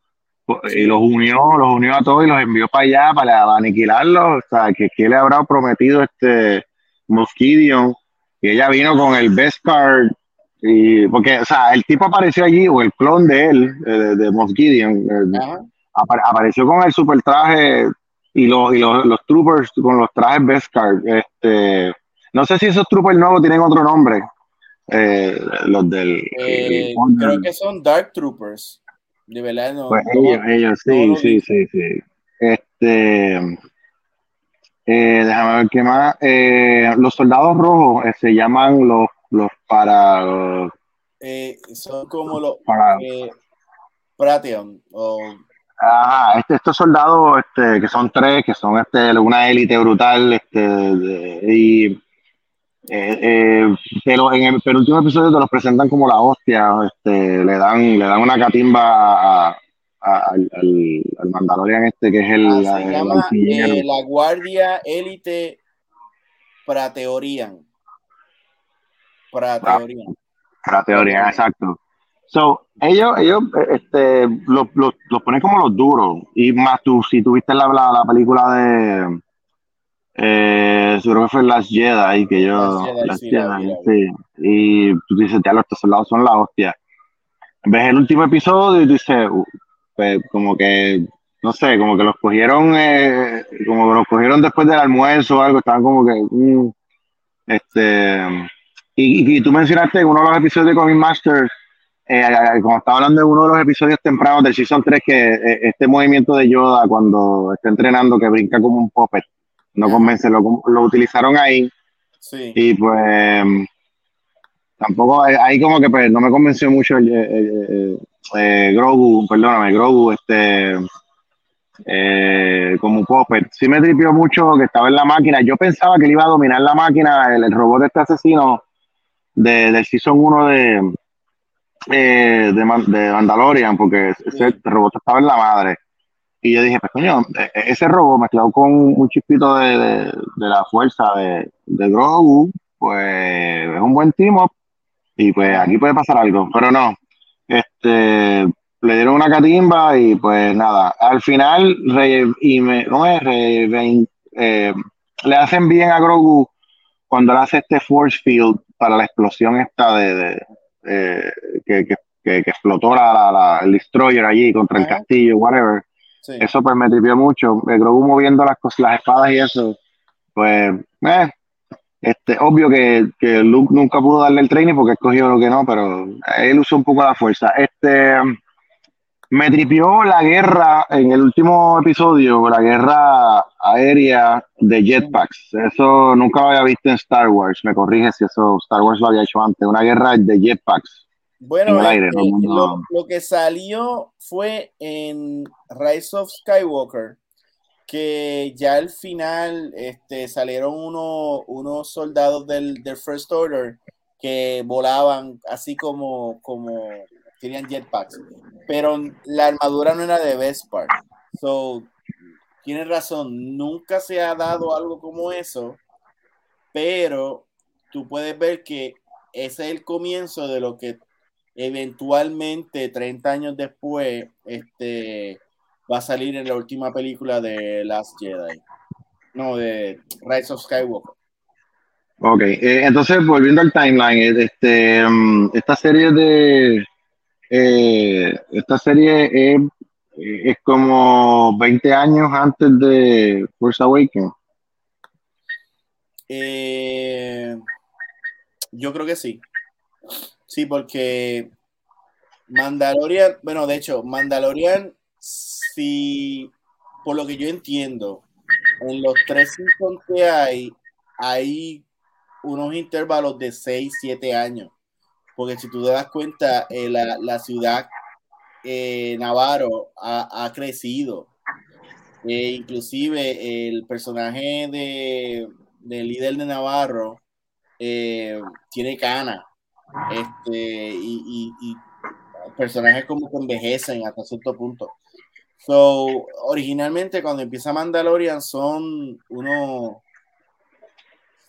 Speaker 3: y los unió, los unió a todos y los envió para allá para aniquilarlos. O sea, que, que le habrá prometido este Mosquidion. Y ella vino con el best card. Y, porque, o sea, el tipo apareció allí, o el clon de él, de, de Mosquidion, apareció con el super traje y, los, y los, los, troopers con los trajes best card. Este, no sé si esos troopers nuevos tienen otro nombre. Eh, los del.
Speaker 1: Eh, creo que son Dark Troopers. De verdad, no.
Speaker 3: Pues ellos, ellos, sí, sí, sí, sí. Este, eh, déjame ver qué más. Eh, los soldados rojos eh, se llaman los, los para.
Speaker 1: son como los
Speaker 3: para,
Speaker 1: o
Speaker 3: Ajá, este, estos soldados, este, que son tres, que son este, una élite brutal, este, y eh, eh, pero en el penúltimo episodio te los presentan como la hostia, este, le dan, le dan una catimba a, al, al, Mandalorian este que es el,
Speaker 1: ah, se llama, eh, la guardia élite Prateorian. Prateorian.
Speaker 3: Prateorian, exacto. So, ellos, ellos este, los, los, los, ponen como los duros. Y más tú, si tuviste la, la, la película de. Eh, seguro que fue Last Jedi, que yo. Last Jedi, sí. Y tú dices, ya, los soldados son la hostia. Ves el último episodio y dices, uh, pues, como que. No sé, como que los cogieron. Eh, como que los cogieron después del almuerzo o algo. Estaban como que. Mm, este. Y, y, tú mencionaste en uno de los episodios de Comic Masters eh, como estaba hablando de uno de los episodios tempranos del Season 3, que eh, este movimiento de Yoda cuando está entrenando, que brinca como un puppet, no convence, lo, lo utilizaron ahí. Sí. Y pues tampoco, ahí como que pues, no me convenció mucho el, eh, Grogu, perdóname, Grogu, este, como un puppet. Sí me tripió mucho que estaba en la máquina. Yo pensaba que él iba a dominar la máquina, el, robot de este asesino de, del Season 1 de eh, de, de, Mandalorian, porque ese robot estaba en la madre. Y yo dije, pues coño, e, e, ese robot mezclado con un chispito de, de, la fuerza de, de, Grogu, pues es un buen team up y pues aquí puede pasar algo, pero no. Este, le dieron una catimba y pues nada, al final y me, no es, eh, le hacen bien a Grogu cuando le hace este force field para la explosión esta de, eh, que, que, que, explotó la, el destroyer allí contra el castillo, whatever. Eso pues me tripió mucho. Me Grogu moviendo las cosas, las espadas y eso. Pues, eh, este, obvio que, que, Luke nunca pudo darle el training porque escogió lo que no, pero él usó un poco la fuerza. Este me tripió la guerra en el último episodio, la guerra aérea de jetpacks. Eso nunca lo había visto en Star Wars. Me corrige si eso Star Wars lo había hecho antes. Una guerra de jetpacks.
Speaker 1: Bueno, este, lo, que salió fue en Rise of Skywalker, que ya al final este, salieron uno, unos soldados del, del First Order que volaban así como, como tenían jetpacks, pero la armadura no era de Vespar. So, tienes razón, nunca se ha dado algo como eso, pero tú puedes ver que ese es el comienzo de lo que eventualmente 30 años después este, va a salir en la última película de Last Jedi. No, de Rise of Skywalker.
Speaker 3: Ok, eh, entonces volviendo al timeline, este, mm, esta serie de, eh, esta serie es, es, como 20 años antes de Force Awakens.
Speaker 1: Eh, yo creo que sí. Sí, porque Mandalorian, bueno, de hecho, Mandalorian, si por lo que yo entiendo, en los tres seasons que hay, hay unos intervalos de 6, 7 años porque si tú te das cuenta, eh, la, ciudad eh, Navarro ha, crecido. Eh, inclusive el personaje de, del líder de Navarro tiene cana. Este, y, personajes como que envejecen hasta cierto punto. So, originalmente cuando empieza Mandalorian son unos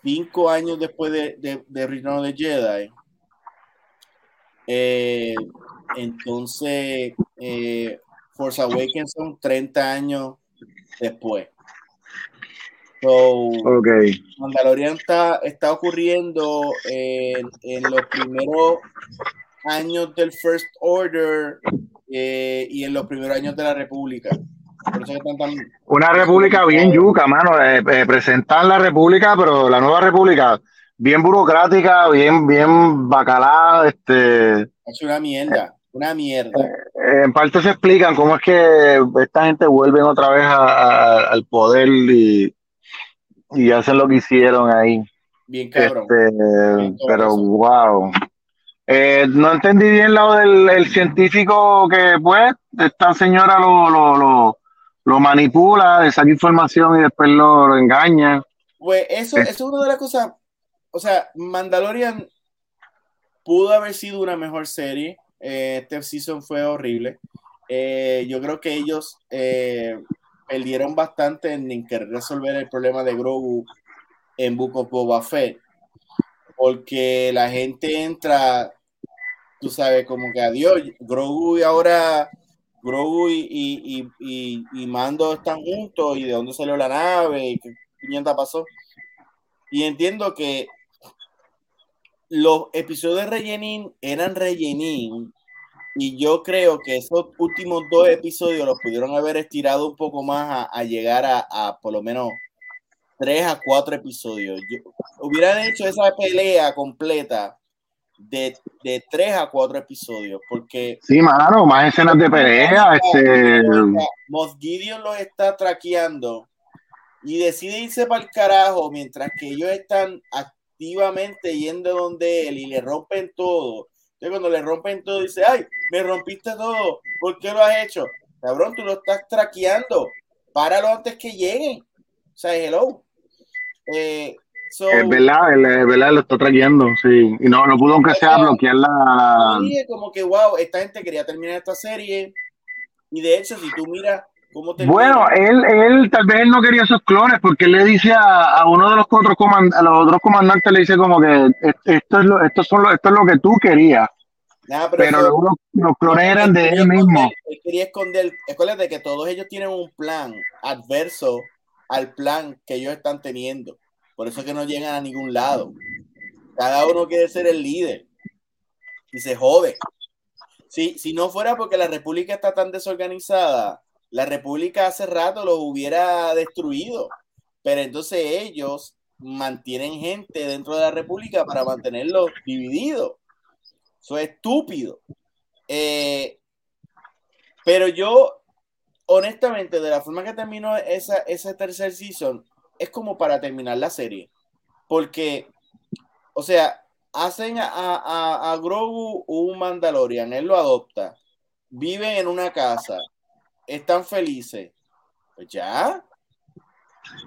Speaker 1: cinco años después de, de, de Return of the Jedi. Eh, entonces, eh, Force Awakens son 30 años después. So, Mandalorian está, está ocurriendo en, en, los primeros años del First Order eh, y en los primeros años de la República.
Speaker 3: Una república bien yuca, mano. Eh, eh, presentar la república, pero la nueva república bien burocrática, bien, bien bacalá, este.
Speaker 1: Es una mierda, una mierda.
Speaker 3: en parte se explican cómo es que esta gente vuelve otra vez al poder y, y hacen lo que hicieron ahí.
Speaker 1: Bien cabrón.
Speaker 3: Este, pero wow. Eh, no entendí bien lo del científico que, pues, esta señora lo, lo, lo, lo manipula, le saca información y después lo, engaña.
Speaker 1: Pues eso, eso es una de las cosas. O sea, Mandalorian pudo haber sido una mejor serie. Eh, este season fue horrible. Eh, yo creo que ellos perdieron bastante en querer resolver el problema de Grogu en Book of Boba. Porque la gente entra, tú sabes, como que adiós, Grogu y ahora Grogu y, y, Mando están juntos y de dónde salió la nave y qué piñata pasó. Y entiendo que los episodios de rellenín eran rellenín y yo creo que esos últimos dos episodios los pudieron haber estirado un poco más a, llegar a, a por lo menos tres a cuatro episodios. hubieran hecho esa pelea completa de, de tres a cuatro episodios, porque...
Speaker 3: Sí, mano, más escenas de pelea. Este...
Speaker 1: Moff Gideon los está traqueando y decide irse para el carajo mientras que ellos están activamente yendo donde él y le rompen todo. Entonces cuando le rompen todo dice, ay, me rompiste todo, ¿por qué lo has hecho? Cabrón, tú lo estás traqueando, páralo antes que lleguen. O sea, hello.
Speaker 3: Eh, es verdad, es verdad, lo está trayendo, sí. Y no, no pudo, aunque sea, bloquear la.
Speaker 1: como que, wow, esta gente quería terminar esta serie. Y de hecho, si tú miras cómo
Speaker 3: te. Bueno, él, él tal vez él no quería esos clones, porque él le dice a, uno de los otros, comand a los otros comandantes, le dice como que esto es lo, esto son lo, esto es lo que tú querías. pero, los, clones eran de él mismo.
Speaker 1: él quería esconder, de que todos ellos tienen un plan adverso al plan que ellos están teniendo. Por eso es que no llegan a ningún lado. Cada uno quiere ser el líder y se jode. Si, si no fuera porque la República está tan desorganizada, la República hace rato los hubiera destruido. Pero entonces ellos mantienen gente dentro de la República para mantenerlos divididos. Eso es estúpido. Eh, pero yo honestamente, de la forma que terminó esa, ese tercer season, es como para terminar la serie. Porque, o sea, hacen a, a, a Grogu un Mandalorian, él lo adopta, viven en una casa, están felices. Pues ya.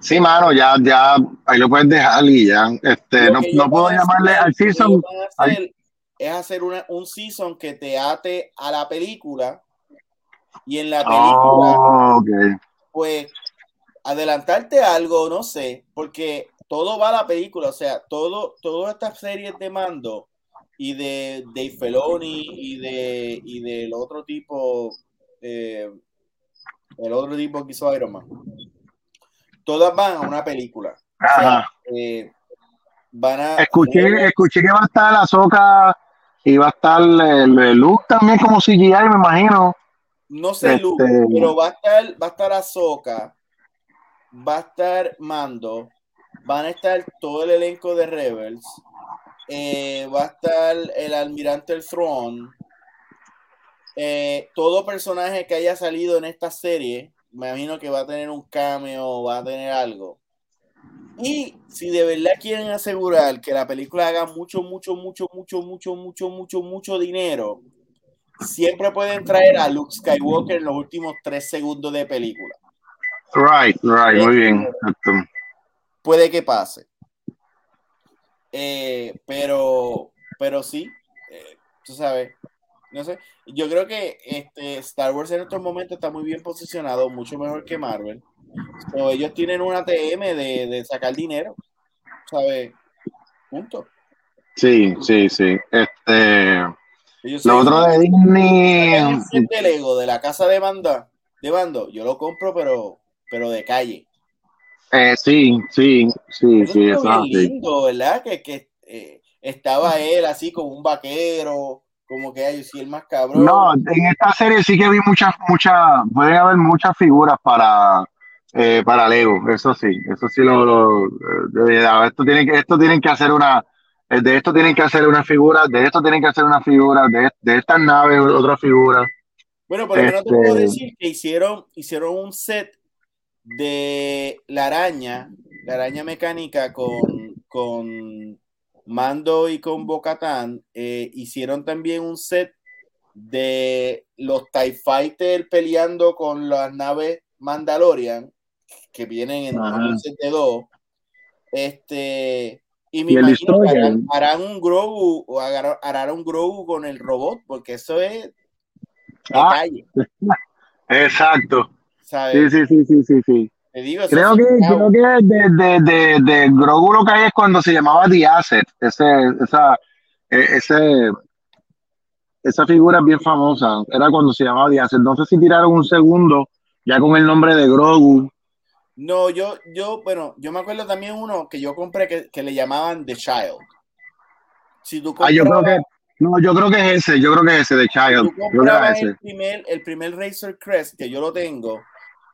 Speaker 3: Sí, mano, ya, ya, ahí lo puedes dejar y ya. Este, no, no puedo llamarle al season.
Speaker 1: Es hacer una, un season que te ate a la película y en la película,
Speaker 3: oh,
Speaker 1: pues adelantarte algo, no sé, porque todo va a la película, o sea, todo, todas estas series de mando y de Dave Feloni y de y del otro tipo, eh, el otro tipo que hizo Iron Man, todas van a una película. Eh, van a,
Speaker 3: escuché, escuché que va a estar la soca y va a estar el, el look también como CGI, me imagino.
Speaker 1: No sé, este... pero va a estar, va a estar Ahsoka, va a estar Mando, van a estar todo el elenco de Rebels, eh, va a estar el almirante el Throne, eh, todo personaje que haya salido en esta serie, me imagino que va a tener un cameo, va a tener algo. Y si de verdad quieren asegurar que la película haga mucho, mucho, mucho, mucho, mucho, mucho, mucho, mucho dinero, siempre pueden traer a Luke Skywalker en los últimos tres segundos de película.
Speaker 3: Right, right, muy bien.
Speaker 1: Puede que pase. Eh, pero, pero sí, eh, tú sabes, no sé. Yo creo que este Star Wars en estos momentos está muy bien posicionado, mucho mejor que Marvel. ellos tienen una TM de, de sacar dinero, ¿sabes? Punto.
Speaker 3: Sí, sí, sí. Este lo otro de Disney.
Speaker 1: El Lego de la casa de banda, de bando, yo lo compro, pero, pero de calle.
Speaker 3: Eh, sí, sí, sí, sí,
Speaker 1: es lindo, ¿verdad? Que, que eh, estaba él así como un vaquero, como que hay sí el más cabrón.
Speaker 3: No, en esta serie sí que vi muchas, muchas, pueden haber muchas figuras para, eh, para Lego, eso sí, eso sí lo, lo eh, esto tienen que, esto tienen que hacer una, de esto tienen que hacer una figura, de esto tienen que hacer una figura, de, de estas naves otra figura.
Speaker 1: Bueno, por lo te puedo este decir que hicieron, hicieron un set de la araña, la araña mecánica con, con Mando y con Bocatán. Eh, hicieron también un set de los TIE Fighter peleando con las naves Mandalorian que vienen en un set de dos. Este, y me imagino que harán, un Grogu o harán, un Grogu con el robot, porque eso es
Speaker 3: ah, Exacto. Sí, sí, sí, sí, sí, sí. Creo, que, creo que de, de, Grogu lo que hay es cuando se llamaba The Asset, ese, esa, e, ese, esa figura es bien famosa, era cuando se llamaba The Asset. No sé si tiraron un segundo ya con el nombre de Grogu.
Speaker 1: No, yo, yo, bueno, yo me acuerdo también uno que yo compré que, que le llamaban The Child.
Speaker 3: Si tú ah, yo creo que, no, yo creo que es ese, yo creo que es ese, The Child. Si tú
Speaker 1: el primer, el primer Razor Crest, que yo lo tengo,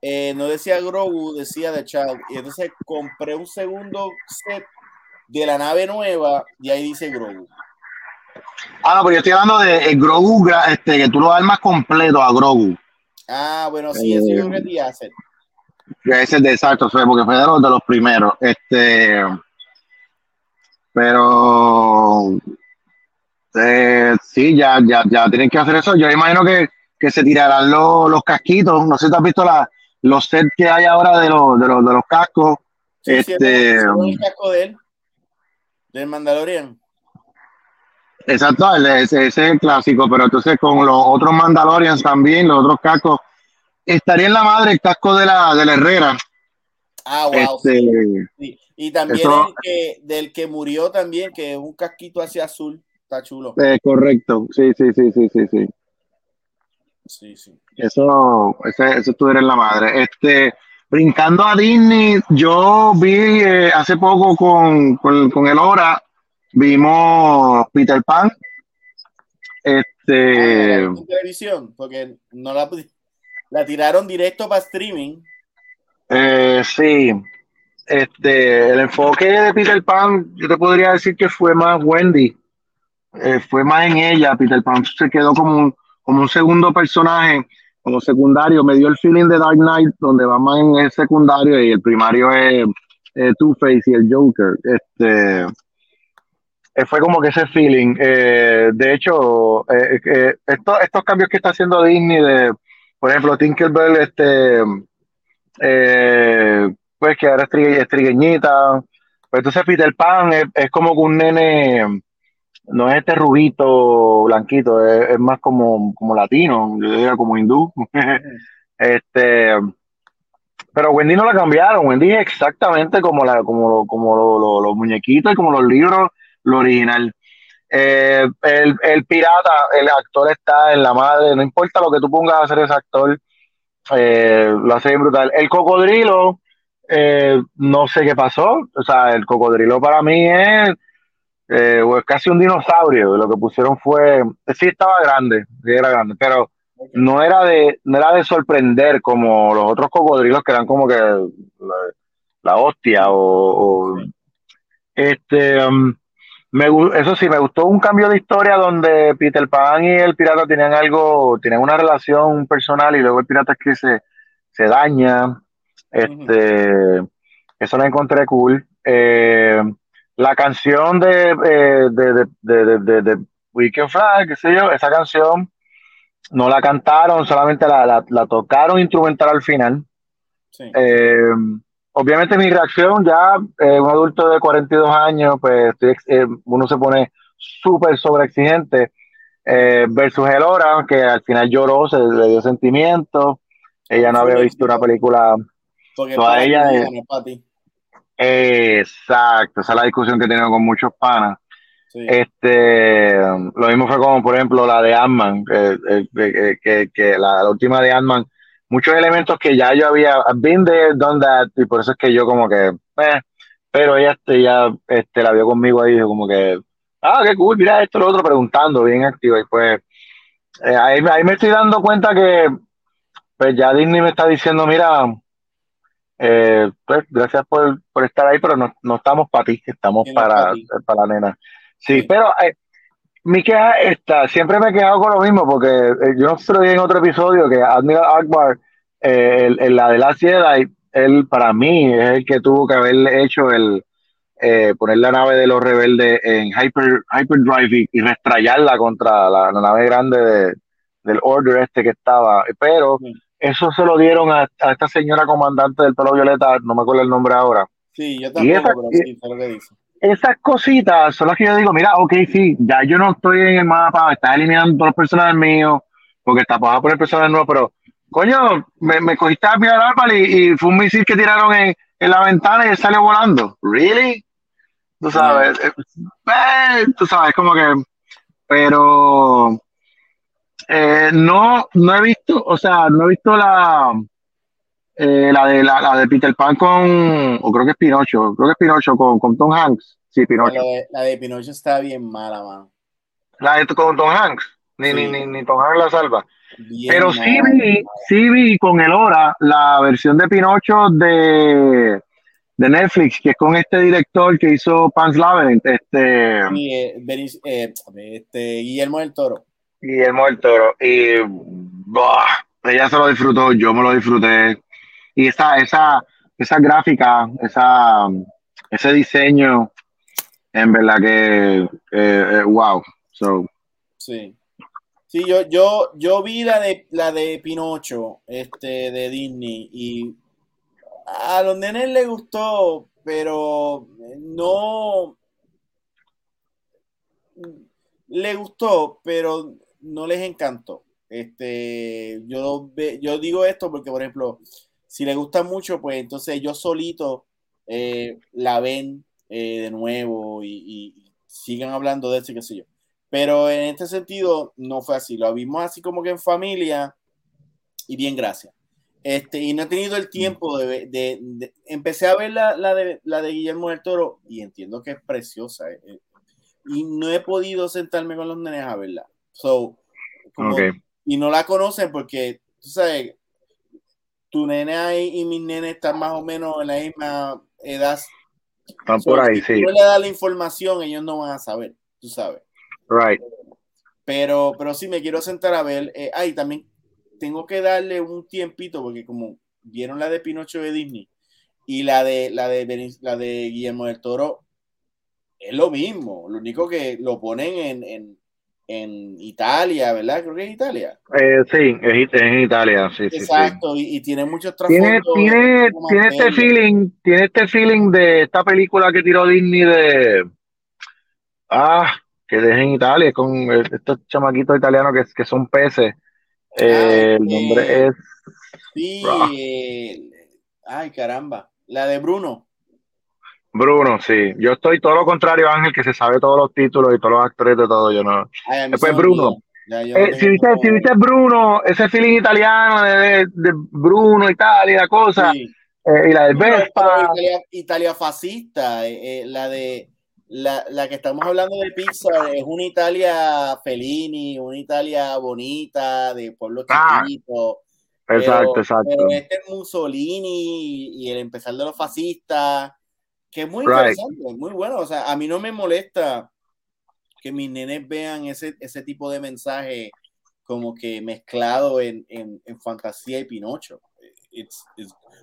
Speaker 1: eh, no decía Grogu, decía The Child. Y entonces compré un segundo set de la nave nueva y ahí dice Grogu.
Speaker 3: Ah, no, pero yo estoy hablando de Grogu, este, que tú lo armas completo a Grogu.
Speaker 1: Ah, bueno, sí, eso yo creo que hacer.
Speaker 3: Ese es de exacto, porque fue de los, de los primeros. Este, pero eh, sí, ya, ya, ya tienen que hacer eso. Yo imagino que, que se tirarán los, los casquitos. No sé si te has visto la, los sets que hay ahora de los, de los, de los cascos. este,
Speaker 1: el casco de él, del Mandalorian.
Speaker 3: Exacto, ese, es el clásico, pero entonces con los otros Mandalorians también, los otros cascos, estaría en la madre el casco de la, de la Herrera.
Speaker 1: Ah, wow. Este, y también el que, del que murió también, que es un casquito hacia azul, está chulo.
Speaker 3: Eh, correcto, sí, sí, sí, sí, sí, sí. Sí, sí. Eso, ese, eso estuviera en la madre. Este, brincando a Disney, yo vi eh, hace poco con, con, con el Hora Vimos Peter Pan. Este.
Speaker 1: Ah, televisión, porque no la, la tiraron directo para streaming.
Speaker 3: Eh, sí. Este, el enfoque de Peter Pan, yo te podría decir que fue más Wendy. Eh, fue más en ella. Peter Pan se quedó como un, como un segundo personaje, como secundario. Me dio el feeling de Dark Knight, donde en el secundario y el primario es Two-Face y el Joker. Este eh, fue como que ese feeling. Eh, de hecho, eh, estos cambios que está haciendo Disney, de, por ejemplo, Tinkerbell, este, pues que ahora es, trigueñita. Pues entonces Peter Pan es, como que un nene, no es este rubito, blanquito, es, más como, como latino, yo diría como hindú. este, pero Wendy no la cambiaron, Wendy es exactamente como, la, como, como los muñequitos y como los libros lo original. Eh, el, pirata, el actor está en la madre, no importa lo que tú pongas a hacer ese actor, eh, lo hace brutal. El cocodrilo, eh, no sé qué pasó, o sea, el cocodrilo para mí es, casi un dinosaurio, lo que pusieron fue, sí estaba grande, sí era grande, pero no era de, no era de sorprender como los otros cocodrilos que eran como que la, hostia o, este um, eso sí, me gustó un cambio de historia donde Peter Pan y el pirata tenían algo, tenían una relación personal y luego el pirata es que se, se daña. Este, Eso lo encontré cool. Eh, la canción de, eh, de, de, de, de, Weekend Flag, qué sé yo, esa canción no la cantaron, solamente la, la, tocaron instrumental al final. Eh, obviamente mi reacción ya, eh, un adulto de 42 años, pues eh, uno se pone súper sobreexigente versus Elora, que al final lloró, se le dio sentimiento, ella no había visto una película toda ella. Exacto, esa es la discusión que tengo con muchos panas. Este, lo mismo fue como, por ejemplo, la de Ant-Man, que, la, última de Ant-Man muchos elementos que ya yo había been there, done that, y por eso es que yo como que, eh, pero ella este, ya este, la vio conmigo ahí, como que, ah, qué cool, mira esto, lo otro, preguntando, bien activa, y pues eh, ahí, ahí, me estoy dando cuenta que pues ya Disney me está diciendo, mira, eh, pues gracias por, por, estar ahí, pero no, no estamos para ti, estamos para, para la nena. Sí, pero mi queja está, siempre me he quejado con lo mismo, porque eh, yo no se en otro episodio que Admiral Akbar, eh, el, la de la Jedi, él para mí es el que tuvo que haber hecho el eh, poner la nave de los rebeldes en hyper, hyperdrive y, y restrayarla contra la, nave grande del Order este que estaba. Pero eso se lo dieron a, esta señora comandante del pelo violeta, no me acuerdo el nombre ahora.
Speaker 1: Sí, yo también, pero sí, lo que dice
Speaker 3: esas cositas son las que yo digo, mira, ok, sí, ya yo no estoy en el mapa, estás eliminando todos los personajes míos, porque está a poner personajes nuevos, pero coño, me, me cogiste a mirar al y, y fue un misil que tiraron en, en, la ventana y él salió volando. ¿Really? Tú sabes, eh, eh, tú sabes, como que, pero eh, no, no he visto, o sea, no he visto la, eh, la, de, la, de Peter Pan con, o creo que es Pinocho, creo que es Pinocho con, con Tom Hanks. Sí, Pinocho.
Speaker 1: La de, Pinocho está bien mala, man.
Speaker 3: La de con Tom Hanks. Ni, ni, ni, ni, Tom Hanks la salva. Pero sí vi, sí vi con el Hora la versión de Pinocho de, de Netflix, que es con este director que hizo Pan's Labyrinth, este,
Speaker 1: sí, eh, eh, este Guillermo del Toro.
Speaker 3: Guillermo del Toro. Y ella se lo disfrutó, yo me lo disfruté y esa, esa, esa gráfica, esa, ese diseño, en verdad que, eh, wow. So.
Speaker 1: Sí. Sí, yo, yo, yo vi la de la de Pinocho, este, de Disney, y a los nenes les gustó, pero no le gustó, pero no les encantó. Este, yo, yo digo esto porque, por ejemplo, si le gusta mucho, pues entonces ellos solitos eh, la ven eh, de nuevo y, sigan hablando de eso y qué sé yo. Pero en este sentido no fue así, lo vimos así como que en familia y bien, gracias. Este, y no he tenido el tiempo de, de, empecé a ver la, la, de, la de Guillermo del Toro y entiendo que es preciosa. Eh, y no he podido sentarme con los nenes a verla. So, Y no la conocen porque, tú sabes, tu nene y mis nenes están más o menos en la misma edad.
Speaker 3: Están por ahí,
Speaker 1: si no le da la información, ellos no van a saber, tú sabes.
Speaker 3: Right.
Speaker 1: Pero, pero sí me quiero sentar a ver. Eh, ay, también tengo que darle un tiempito porque como vieron la de Pinocho de Disney y la de la de la de Guillermo del Toro es lo mismo. Lo único que lo ponen en en Italia, ¿verdad? Creo que es Italia.
Speaker 3: Eh, sí, es, en Italia, sí,
Speaker 1: Exacto, sí, Y, y, tiene muchos
Speaker 3: Tiene, tiene, tiene este feeling, tiene este feeling de esta película que tiró Disney de ah, que es en Italia, con estos chamaquitos italianos que, que son peces. Eh, el nombre es
Speaker 1: Sí, ay caramba, la de Bruno.
Speaker 3: Bruno, sí. Yo estoy todo lo contrario, Ángel, que se sabe todos los títulos y todos los actores de todo. Yo no. Después Bruno. Eh, si, viste, si viste Bruno, ese feeling italiano de, de Bruno, Italia, cosa. Eh, y la de Vespa.
Speaker 1: Italia, fascista, eh, la de la, la, que estamos hablando de Pixar es una Italia Fellini, una Italia bonita, de pueblo ah, chiquito.
Speaker 3: exacto, exacto.
Speaker 1: Pero este es Mussolini y el empezar de los fascistas que es muy interesante, muy bueno. O sea, a mí no me molesta que mis nenes vean ese, ese tipo de mensaje como que mezclado en, en, fantasía y Pinocho.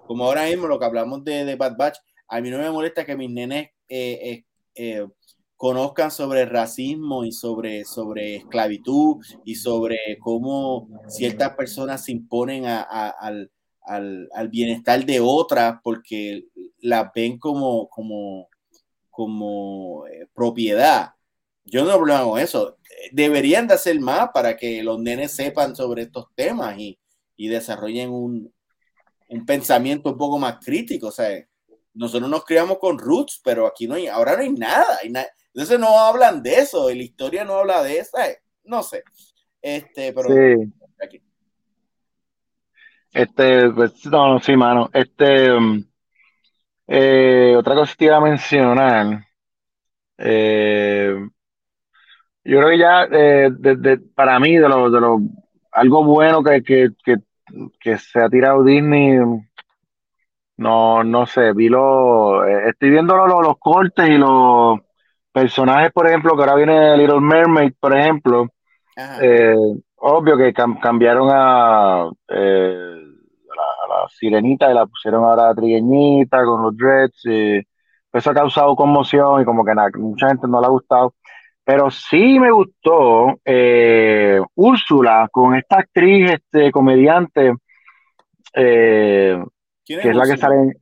Speaker 1: como ahora mismo lo que hablamos de, de, Bad Batch, a mí no me molesta que mis nenes eh, eh, eh, conozcan sobre racismo y sobre, sobre esclavitud y sobre cómo ciertas personas se imponen a, al, al, al, bienestar de otras porque la ven como, como, como eh, propiedad. Yo no problema con eso. Deberían de hacer más para que los nenes sepan sobre estos temas y, y desarrollen un, un, pensamiento un poco más crítico. O sea, nosotros nos criamos con roots, pero aquí no hay, ahora no hay nada. Hay Entonces no hablan de eso, la historia no habla de eso. No sé. Este, pero
Speaker 3: aquí. Este, pues, no, sí, mano. Este, um, eh, otra cosa que te iba a mencionar. Eh, yo creo que ya, eh, para mí, de lo, de lo, algo bueno que, que, que, que se ha tirado Disney, no, no sé, vi lo, estoy viendo los, los cortes y los, personajes, por ejemplo, que ahora viene Little Mermaid, por ejemplo, eh, obvio que cambiaron a, eh, sirenita y la pusieron ahora trigueñita con los dreads. Y eso ha causado conmoción y como que nada, mucha gente no le ha gustado. Pero sí me gustó eh, Úrsula con esta actriz, este comediante, eh, que es, la que sale en,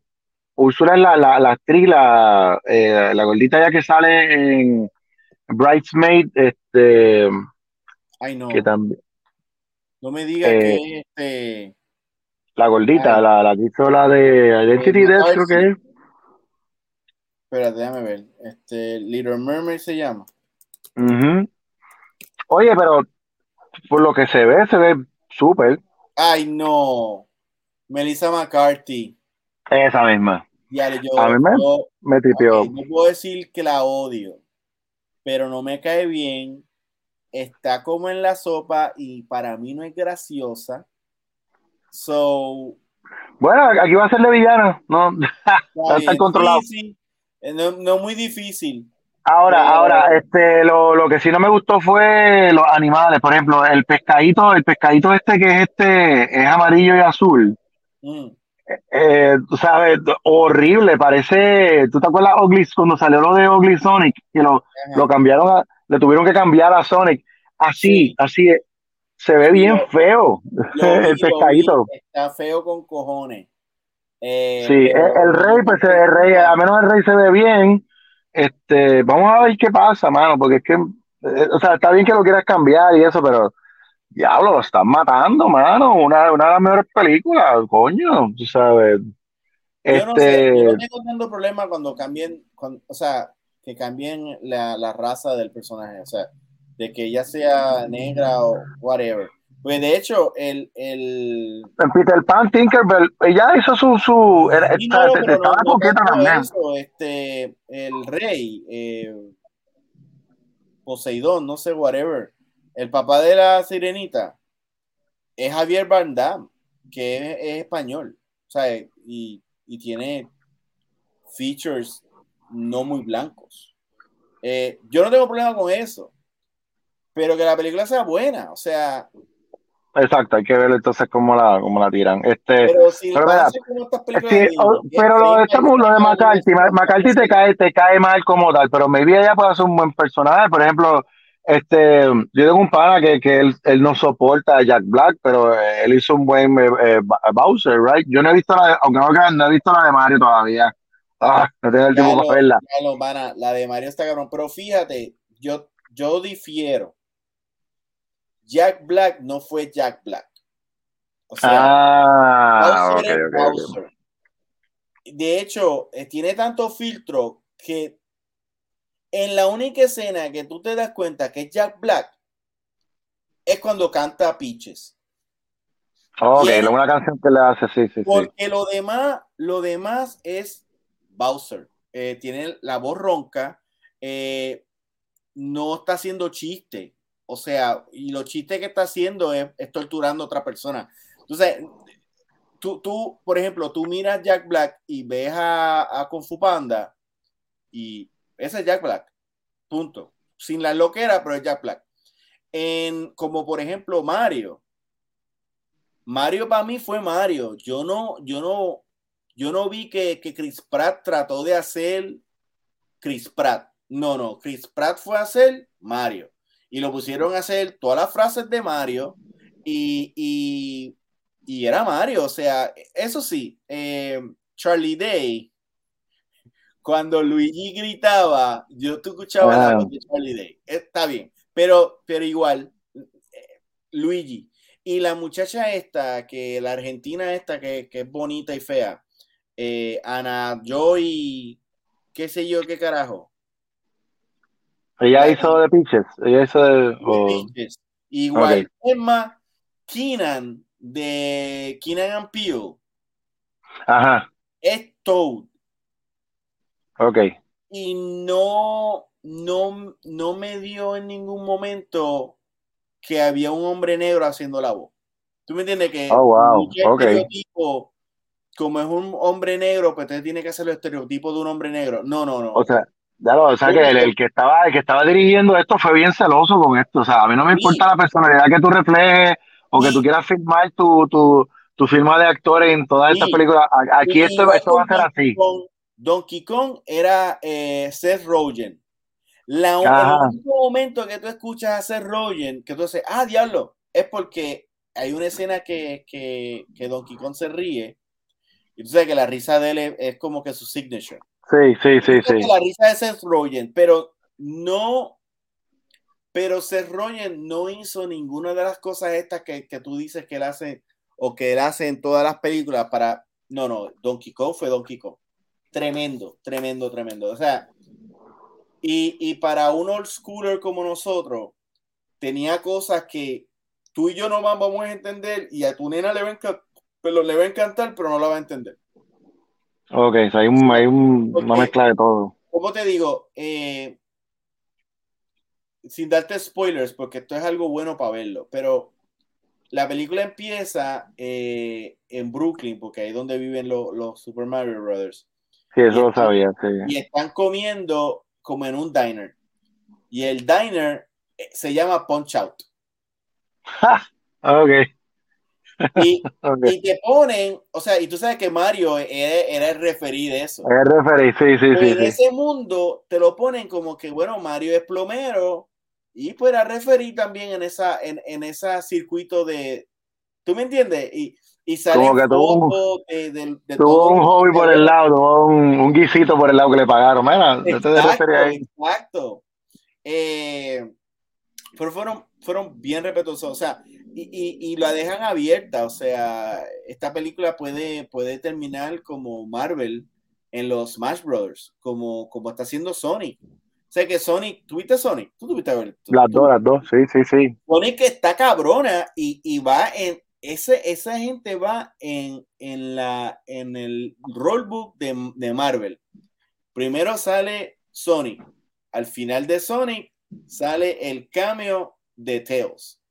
Speaker 3: Úrsula es la, la, la actriz, la, eh, la gordita ya que sale en Bridesmaid, este,
Speaker 1: Ay, no.
Speaker 3: que también,
Speaker 1: No me digas que este.
Speaker 3: La gordita,
Speaker 1: Ay.
Speaker 3: la, la que hizo la de Identity
Speaker 1: Eh,
Speaker 3: Death, creo que es.
Speaker 1: Espérate, déjame ver. Este, Little Mermaid se llama.
Speaker 3: Ujú. Oye, pero por lo que se ve, se ve súper.
Speaker 1: Ay, no. Melissa McCarthy.
Speaker 3: Esa misma.
Speaker 1: Ya, yo,
Speaker 3: A mí me-
Speaker 1: yo-
Speaker 3: Me
Speaker 1: no puedo decir que la odio, pero no me cae bien. Está como en la sopa y para mí no es graciosa. So,
Speaker 3: Bueno, aquí va a ser de villana. No.
Speaker 1: está
Speaker 3: Está
Speaker 1: bien.
Speaker 3: controlado.
Speaker 1: Sí, sí. Eh, No, no muy difícil.
Speaker 3: Ahora,
Speaker 1: Pero-
Speaker 3: ahora, este, lo, lo que sí no me gustó fue los animales. Por ejemplo, el pescadito, el pescadito este que es este, es amarillo y azul.
Speaker 1: Mm.
Speaker 3: Eh, tú sabes, horrible, parece, ¿tú te acuerdas Ugly, cuando salió lo de Ugly Sonic? Que lo,
Speaker 1: Ajá.
Speaker 3: lo cambiaron a, le tuvieron que cambiar a Sonic. Así,
Speaker 1: Sí.
Speaker 3: así es. Se ve bien feo, el pescadito.
Speaker 1: Está feo con cojones. Eh,
Speaker 3: Sí, el,
Speaker 1: pero-
Speaker 3: el rey, pues el rey, a menos el rey se ve bien. Este, vamos a ver qué pasa, mano, porque es que, eh, o sea, está bien que lo quieras cambiar y eso, pero diablo, lo están matando, mano. Una, una de las mejores películas, coño, tú sabes.
Speaker 1: Yo no sé,
Speaker 3: Este,
Speaker 1: yo no tengo tanto problema cuando cambien, cuando- o sea, que cambien la, la raza del personaje, o sea, de que ya sea negra o whatever. Pues de hecho, el, el
Speaker 3: Peter Pan, Tinkerbell, ella hizo su, su, era-
Speaker 1: Sí, no,
Speaker 3: esta-
Speaker 1: pero no-
Speaker 3: estaba
Speaker 1: no
Speaker 3: coqueta
Speaker 1: tanto
Speaker 3: también.
Speaker 1: eso, este, el rey, eh, Poseidón, no sé, whatever. El papá de la sirenita es Javier Van Damme, que es, es español, o sea, y, y tiene features no muy blancos. Eh, yo no tengo problema con eso, pero que la película sea buena, o sea,
Speaker 3: Exacto, hay que ver entonces cómo la, cómo la tiran. Este,
Speaker 1: pero si
Speaker 3: pero
Speaker 1: van a
Speaker 3: mira,
Speaker 1: hacer como estas
Speaker 3: Es
Speaker 1: películas
Speaker 3: que,
Speaker 1: de
Speaker 3: o-
Speaker 1: Disney,
Speaker 3: pero lo de, estamos, lo de McCarthy, McCarthy te cae, te cae mal como tal, pero maybe ella puede ser un buen personaje. Por ejemplo, este, yo tengo un pana que, que él, él no soporta a Jack Black, pero eh, él hizo un buen eh, eh, Ba- Bowser, right? Yo no he visto la de, aunque no no he visto la de Mario todavía. Ah, no tengo el tiempo para verla.
Speaker 1: la de Mario está cabrón. Pero fíjate, yo, yo difiero. Jack Black no fue Jack Black. O sea,
Speaker 3: Ah,
Speaker 1: Bowser. De hecho, eh, tiene tanto filtro que en la única escena que tú te das cuenta que es Jack Black es cuando canta Peaches.
Speaker 3: Ok, una canción que le hace, sí, sí, sí.
Speaker 1: Porque lo demás, lo demás es Bowser. Eh, tiene la voz ronca, eh, no está haciendo chiste. O sea, y los chistes que está haciendo es, torturando a otra persona. Entonces, tú, tú, por ejemplo, tú miras Jack Black y ves a, a Kung Panda y ese es Jack Black. Punto. Sin la loquera, pero es Jack Black. En, como por ejemplo Mario. Mario para mí fue Mario. Yo no, yo no, yo no vi que, que Chris Pratt trató de hacer Chris Pratt. No, no, Chris Pratt fue a hacer Mario. Y lo pusieron a hacer todas las frases de Mario y, y, y era Mario. O sea, eso sí, eh, Charlie Day, cuando Luigi gritaba, yo tú escuchaba la voz de Charlie Day. Está bien, pero, pero igual, eh, Luigi. Y la muchacha esta, que la argentina esta, que, que es bonita y fea, eh, Ana Joy, qué sé yo, qué carajo.
Speaker 3: Ella hizo de Peaches, ella hizo de...
Speaker 1: Igual. Emma Keenan de Keenan and Peele
Speaker 3: Ajá,
Speaker 1: es Toad
Speaker 3: ok.
Speaker 1: y no, no, no me dio en ningún momento que había un hombre negro haciendo la voz. ¿Tú me entiendes? Que
Speaker 3: Oh, wow,
Speaker 1: mucho
Speaker 3: ok.
Speaker 1: estereotipo, como es un hombre negro, pues usted tiene que hacer el estereotipo de un hombre negro. No, no, no.
Speaker 3: O sea, Ya lo, o sea, que el, que estaba, el que estaba dirigiendo esto fue bien celoso con esto. O sea, a mí no me importa la personalidad que tú reflejes o que tú quieras firmar tu, tu, tu firma de actores en todas estas películas. Aquí esto, esto va a ser así.
Speaker 1: Donkey Kong era eh, Seth Rogen. La, el único momento que tú escuchas a Seth Rogen, que tú dices, ah, diablo, es porque hay una escena que, que, que Donkey Kong se ríe y tú sabes que la risa de él es, como que su signature.
Speaker 3: Sí, sí, sí, sí.
Speaker 1: La risa de Seth Rogen, pero no, pero Seth Rogen no hizo ninguna de las cosas estas que, que tú dices que él hace o que él hace en todas las películas para, no, no, Donkey Kong fue Donkey Kong. Tremendo, tremendo, tremendo. O sea, y, y para un old schooler como nosotros, tenía cosas que tú y yo no vamos a entender y a tu nena le va a encantar, pero, le va a encantar, pero no la va a entender.
Speaker 3: Ok, hay, un, hay un, una mezcla de todo.
Speaker 1: ¿Cómo te digo? Eh, sin darte spoilers, porque esto es algo bueno para verlo, pero la película empieza eh, en Brooklyn, porque ahí es donde viven los Super Mario Brothers.
Speaker 3: Sí, eso lo sabía, sí.
Speaker 1: Y están comiendo como en un diner. Y el diner eh, se llama Punch Out.
Speaker 3: ok.
Speaker 1: Y, y, te ponen, o sea, y tú sabes que Mario era, el referí de eso.
Speaker 3: El referí, sí, sí, sí.
Speaker 1: En ese mundo te lo ponen como que, bueno, Mario es plomero y pues era referí también en esa, en, en ese circuito de, ¿tú me entiendes? Y, y sale
Speaker 3: como que tuvo un, de, tuvo un hobby por el lado, tuvo un, un, guisito por el lado que le pagaron. Mira,
Speaker 1: exacto, ahí. exacto. Eh, pero fueron, fueron bien respetuosos. O sea, y, y, la dejan abierta, o sea, esta película puede, puede terminar como Marvel en los Smash Brothers, como, como está haciendo Sonic. O sea que Sonic, ¿tuviste Sonic? ¿Tú tuviste a ver?
Speaker 3: Las dos, las dos, sí, sí, sí.
Speaker 1: Sonic está cabrona y, y va en, ese, esa gente va en, en, la, en el rollbook de, de Marvel. Primero sale Sonic, al final de Sonic sale el cameo de Tails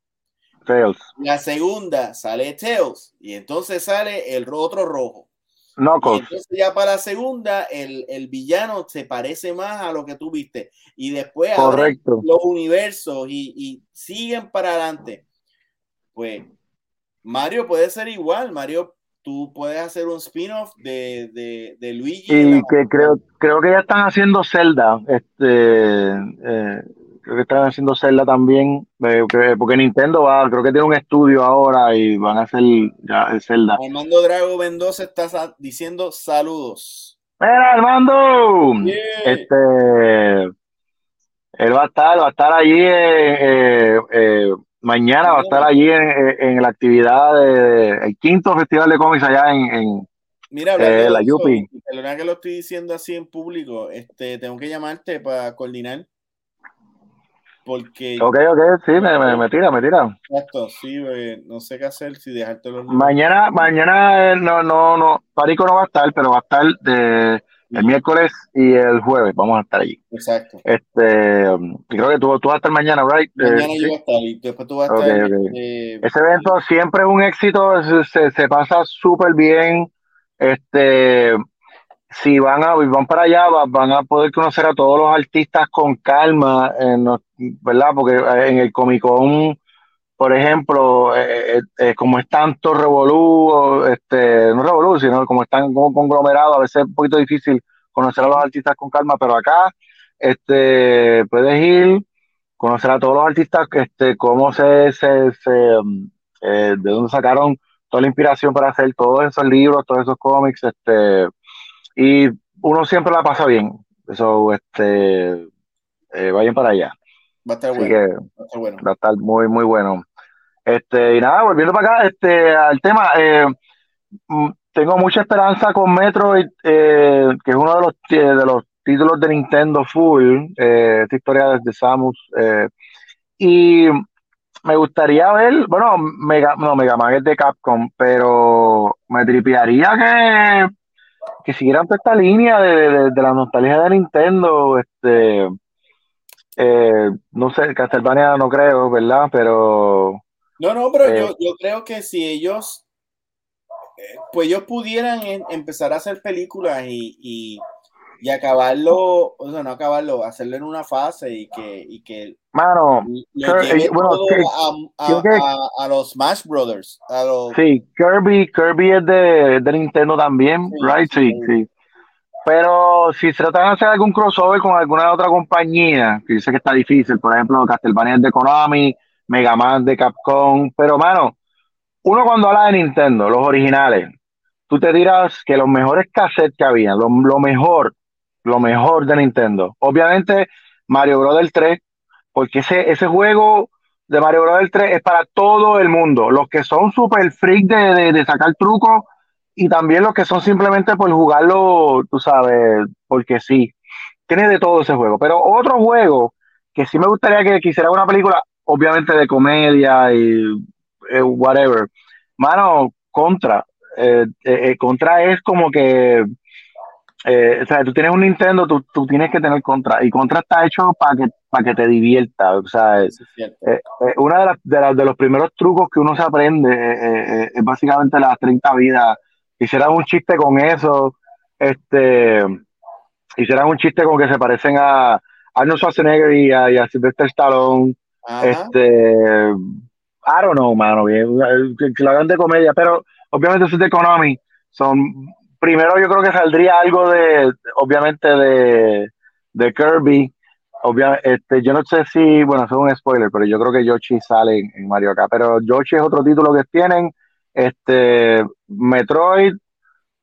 Speaker 3: Tails.
Speaker 1: La segunda sale Tails y entonces sale el otro rojo.
Speaker 3: Knuckles.
Speaker 1: entonces ya para la segunda el, el, villano se parece más a lo que tú viste y después los universos y, y, siguen para adelante. Pues Mario puede ser igual, Mario tú puedes hacer un spin-off de, de, de, Luigi.
Speaker 3: Y que creo, creo que ya están haciendo Zelda. Este, eh, creo que están haciendo Zelda también, eh, porque Nintendo va, creo que tiene un estudio ahora y van a hacer ya el Zelda.
Speaker 1: Armando Drago Mendoza está diciendo saludos.
Speaker 3: ¡Mira, Armando! Este, él va a estar, va a estar allí, eh, eh, mañana va a estar allí en, la actividad del de, quinto festival de cómics allá en,
Speaker 1: Mira, la Yupi. Perdona que lo estoy diciendo así en público, este, tengo que llamarte para coordinar porque.
Speaker 3: Ok, ok, sí, me, me, tira, me tira.
Speaker 1: Exacto, sí, no sé qué hacer si dejarte los.
Speaker 3: Mañana, mañana eh, no, no, no, Parico no va a estar, pero va a estar de el miércoles y el jueves, vamos a estar allí.
Speaker 1: Exacto.
Speaker 3: Este, creo que tú, tú vas a estar mañana, ¿right?
Speaker 1: Mañana yo voy a estar y después tú vas a estar.
Speaker 3: Eh, Ese evento siempre es un éxito, se, se pasa súper bien. Este, si van a van para allá van a poder conocer a todos los artistas con calma verdad porque eh, en el Comic Con por ejemplo eh, eh, como es tanto revolú este no revolú sino como están como conglomerados a veces es un poquito difícil conocer a los artistas con calma pero acá este puedes ir conocer a todos los artistas este cómo se, se, se de dónde sacaron toda la inspiración para hacer todos esos libros todos esos cómics este y uno siempre la pasa bien. Eso, este, eh, vayan para allá.
Speaker 1: Va a estar bueno.
Speaker 3: va a estar muy, muy bueno. Este, y nada, volviendo para acá, este, al tema, eh, mm, tengo mucha esperanza con Metroid, eh, que es uno de los, de los títulos de Nintendo Full, esta historia de Samus, y me gustaría ver, bueno, Mega, no, Mega Man es de Capcom, pero me tripearía que que siguieran toda esta línea de, la nostalgia de Nintendo, este, eh, no sé, Castlevania no creo, ¿verdad? Pero...
Speaker 1: No, no, pero yo, eh, creo que si ellos, eh, pues ellos pudieran empezar a hacer películas y, y acabarlo, o sea, no acabarlo, hacerlo en una fase y que, y que
Speaker 3: Mano,
Speaker 1: lleve bueno, a, a, los Smash Brothers. A los...
Speaker 3: Sí, Kirby, Kirby es de, de Nintendo también, right? Sí, sí, Pero si se tratan de hacer algún crossover con alguna otra compañía, que yo sé que está difícil, por ejemplo, Castlevania es de Konami, Mega Man de Capcom, pero mano, uno cuando habla de Nintendo, los originales, tú te dirás que los mejores cassettes que había, lo, lo mejor lo mejor de Nintendo. Obviamente, Mario Bros. 3, porque ese, ese juego de Mario Bros. 3 es para todo el mundo. Los que son super freak de, de, sacar trucos y también los que son simplemente por jugarlo, tú sabes, porque sí. Tiene de todo ese juego. Pero otro juego que sí me gustaría que quisiera una película, obviamente de comedia y eh, whatever. Mano, Contra. Eh, eh, contra es como que eh, o sea, tú tienes un Nintendo, tú, tú, tienes que tener Contra. Y Contra está hecho para que, para que te divierta. O sea, es, eh, eh, una de, las, de, de, los primeros trucos que uno se aprende es básicamente las 30 vidas. Hicieran un chiste con eso. Este, hicieran un chiste con que se parecen a Arnold Schwarzenegger y a, y a Sylvester Stallone. Este, I don't know, mano, bien, que, que lo hagan de comedia, pero obviamente eso es de Konami. Son primero yo creo que saldría algo de, obviamente, de, de Kirby. Obviamente, este, yo no sé si, bueno, eso es un spoiler, pero yo creo que Yoshi sale en, Mario Kart. Pero Yoshi es otro título que tienen. Este, Metroid,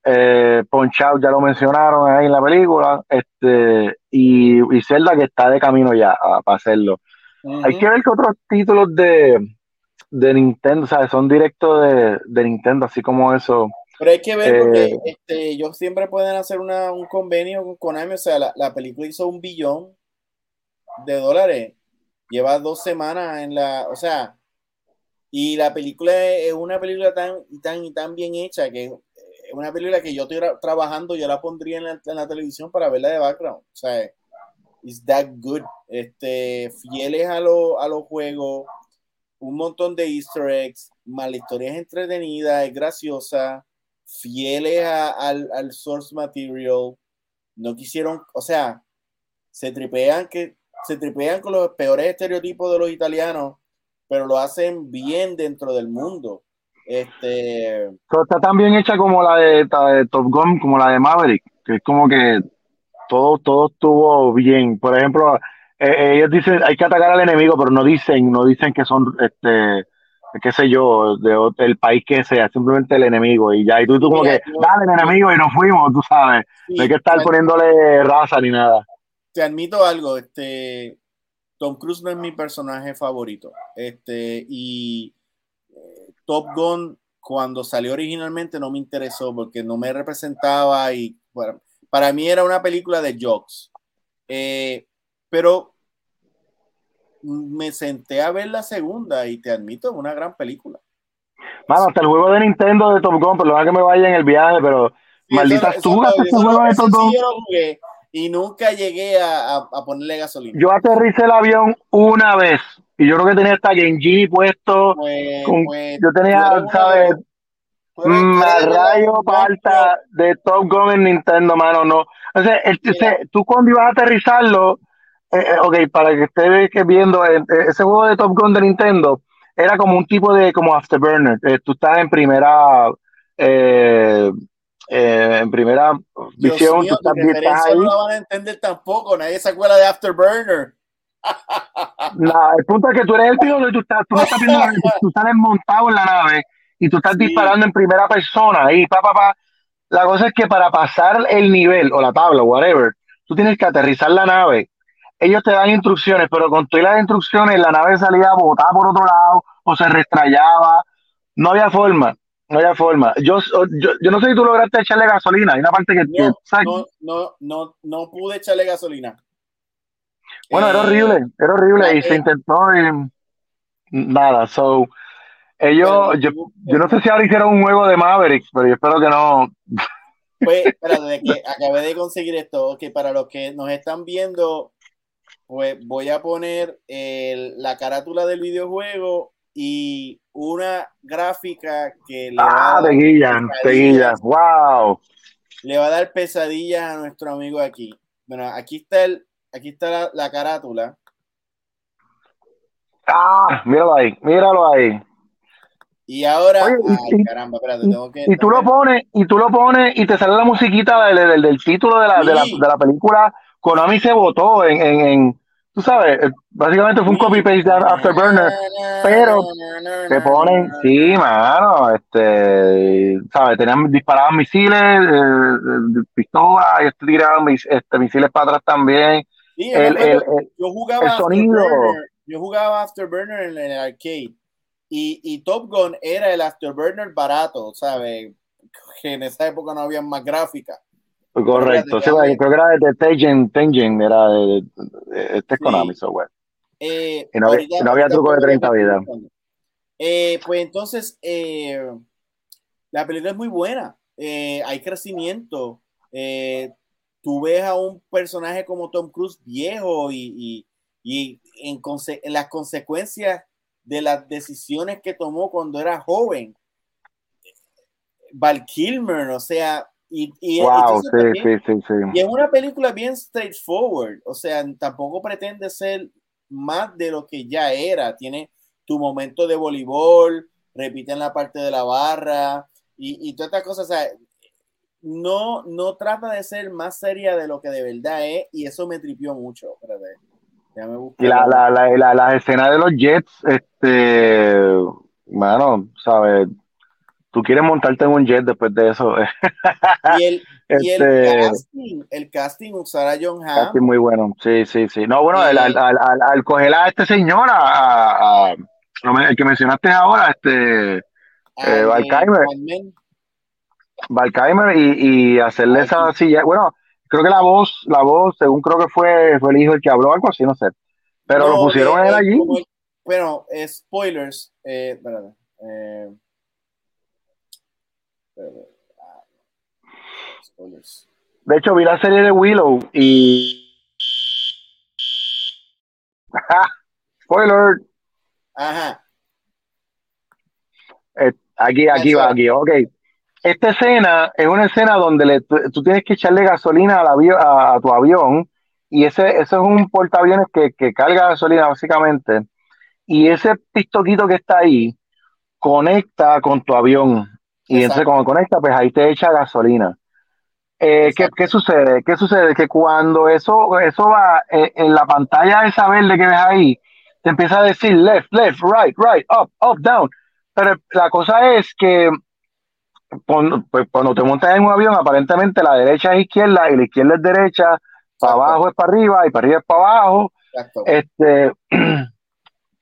Speaker 3: eh, Punch Out ya lo mencionaron ahí en la película. Este, y, y Zelda que está de camino ya para hacerlo. Hay que ver que otros títulos de, de Nintendo, o sea, son directos de, de Nintendo, así como eso
Speaker 1: pero hay que ver porque eh, este, ellos siempre pueden hacer una, un convenio con Konami. O sea, la, la, película hizo un billón de dólares. Lleva dos semanas en la. O sea, y la película es una película tan y tan y tan bien hecha que es una película que yo estoy trabajando, yo la pondría en la, en la televisión para verla de background. O sea, it's that good. Este, fieles a, lo, a los juegos, un montón de easter eggs, más la historia es entretenida, es graciosa fieles al, source material, no quisieron, o sea, se tripean que se tripean con los peores estereotipos de los italianos, pero lo hacen bien dentro del mundo. Este
Speaker 3: está tan bien hecha como la de, Top Gun, como la de Maverick, que es como que todo, todo estuvo bien. Por ejemplo, eh, ellos dicen hay que atacar al enemigo, pero no dicen, no dicen que son este qué sé yo, de, del país que sea, simplemente el enemigo y ya, y tú, tú como que, dale el enemigo y nos fuimos, tú sabes, no hay que estar poniéndole raza ni nada.
Speaker 1: Te admito algo, este, Tom Cruise no es mi personaje favorito, este, y eh, Top Gun cuando salió originalmente no me interesó porque no me representaba y bueno, para mí era una película de jokes, eh, pero me senté a ver la segunda y te admito, una gran película.
Speaker 3: Mano, hasta el juego de Nintendo de Top Gun, perdona que me vaya en el viaje, pero maldita, ¿tú jugaste ese juego de Top Gun?
Speaker 1: y nunca llegué a, a, ponerle gasolina.
Speaker 3: Yo aterricé el avión una vez y yo creo que tenía hasta Genji puesto. Pues, con, pues, yo tenía, ¿sabes? Mm, rayo falta de Top Gun en Nintendo, mano, no. O sea, tú cuando ibas a aterrizarlo, eh, eh, ok, para que esté viendo, eh, ese juego de Top Gun de Nintendo era como un tipo de como Afterburner. tú estás en primera en primera visión, tú estás,
Speaker 1: ahí. No van a entender tampoco, nadie se acuerda de Afterburner.
Speaker 3: no, el punto es que tú eres el piloto y tú estás, tú, estás viendo, tú estás montado en la nave y tú estás disparando en primera persona y pa, pa, pa. La cosa es que para pasar el nivel o la tabla, whatever, tú tienes que aterrizar la nave ellos te dan instrucciones, pero con todas las instrucciones la nave salía botada por otro lado o se restrayaba. No había forma, no había forma. Yo, yo, yo no sé si tú lograste echarle gasolina. Hay una parte que...
Speaker 1: No, no, no, no, pude echarle gasolina.
Speaker 3: Bueno, era eh, horrible, era horrible y se intentó y nada, so ellos, yo, yo no sé si ahora hicieron un juego de Mavericks, pero yo espero que no.
Speaker 1: Pues, espérate, que acabé de conseguir esto, que para los que nos están viendo, pues voy a poner la carátula del videojuego y una gráfica que le
Speaker 3: ah, de guillan, de wow.
Speaker 1: le va a dar pesadillas a nuestro amigo aquí. Bueno, aquí está el, aquí está la, la carátula.
Speaker 3: Ah, míralo ahí, míralo ahí.
Speaker 1: Y ahora,
Speaker 3: Oye,
Speaker 1: ay,
Speaker 3: y-
Speaker 1: caramba, espérate, tengo que.
Speaker 3: y tú lo pones, y tú lo pones, y te sale la musiquita del, del- del título de la, de, la,
Speaker 1: Sí.
Speaker 3: de la película. Konami se votó en, en, en- tú sabes, eh, básicamente fue un copy paste de Afterburner. pero Te ponen, sí, mano, este, sabes, tenían, disparaban misiles, eh, pistolas, y este tiraban mis- este, misiles para atrás también.
Speaker 1: Sí,
Speaker 3: El, el, el-
Speaker 1: yo jugaba
Speaker 3: el sonido.
Speaker 1: Afterburner, yo jugaba Afterburner en el arcade y, y Top Gun era el Afterburner barato, ¿sabes? Que en esa época no había más gráfica.
Speaker 3: Correcto, sí, creo que era de Tengen, Tengen, era de, este es
Speaker 1: Sí.
Speaker 3: Konami Software.
Speaker 1: Eh,
Speaker 3: Y no había- no había truco de
Speaker 1: puedo
Speaker 3: 30
Speaker 1: ver
Speaker 3: vidas.
Speaker 1: Eh, pues entonces, eh, la película es muy buena. Hay crecimiento. Tú ves a un personaje como Tom Cruise viejo y, y, y en, conse- en las consecuencias de las decisiones que tomó cuando era joven. Val Kilmer, o sea, y, y
Speaker 3: Wow,
Speaker 1: entonces
Speaker 3: sí,
Speaker 1: también-
Speaker 3: sí, sí, sí.
Speaker 1: y es una película bien straightforward, o sea, tampoco pretende ser más de lo que ya era. Tiene tu momento de voleibol, repiten la parte de la barra y, y todas estas cosas. O sea, no, no trata de ser más seria de lo que de verdad es y eso me tripió mucho. Espérate,
Speaker 3: Y la, la, la, la, la escena de los Jets, este, mano, sabes, tú quieres montarte en un jet después de eso.
Speaker 1: Y el, y el
Speaker 3: Este,
Speaker 1: casting, el casting, usar a John Hamm.
Speaker 3: casting muy bueno, sí, sí, sí. No, bueno, el- al, al, al, al coger a este señor, a, a- el que mencionaste ahora, este,
Speaker 1: a
Speaker 3: eh, Val
Speaker 1: de
Speaker 3: Kilmer.
Speaker 1: Batman.
Speaker 3: Valkheimer y, y hacerle
Speaker 1: Ah,
Speaker 3: esa silla. Bueno, creo que la voz, la voz, según creo que fue, fue el hijo el que habló, algo así, no sé. Pero lo pusieron a él
Speaker 1: eh,
Speaker 3: allí.
Speaker 1: el- bueno, eh, spoilers. Eh, espérate, eh, ah.
Speaker 3: De hecho, vi la serie de Willow y. Spoiler.
Speaker 1: Ajá.
Speaker 3: Eh, aquí, aquí va, aquí, ok. Esta escena es una escena donde le- tú, tú tienes que echarle gasolina al avión, a, a tu avión y ese, ese es un portaaviones que, que carga gasolina básicamente y ese pistoquito que está ahí conecta con tu avión y entonces cuando conecta pues ahí te echa gasolina. Eh, ¿qué, qué sucede? ¿Qué sucede? Que cuando eso, eso va eh, en la pantalla esa verde que ves ahí, te empieza a decir left, left, right, right, up, up, down. Pero la cosa es que cuando, pues, cuando te montas en un avión, aparentemente la derecha es izquierda y la izquierda es derecha, para abajo es para arriba y para arriba es para abajo.
Speaker 1: Exacto.
Speaker 3: Este,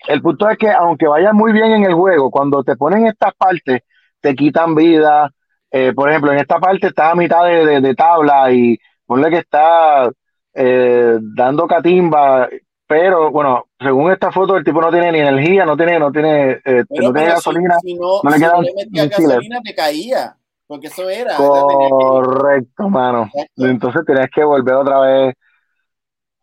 Speaker 3: el punto es que aunque vayas muy bien en el juego, cuando te ponen estas partes, te quitan vida. Eh, por ejemplo, en esta parte está a mitad de, de- de tabla y ponle que está eh, dando catimba, pero bueno, según esta foto, el tipo no tiene ni energía, no tiene, no tiene, eh, no tiene gasolina.
Speaker 1: Si, si no,
Speaker 3: no le
Speaker 1: si no
Speaker 3: quedan
Speaker 1: gasolina, te caía. Porque eso era.
Speaker 3: Correcto, mano.
Speaker 1: Exacto.
Speaker 3: Entonces tenías que volver otra vez.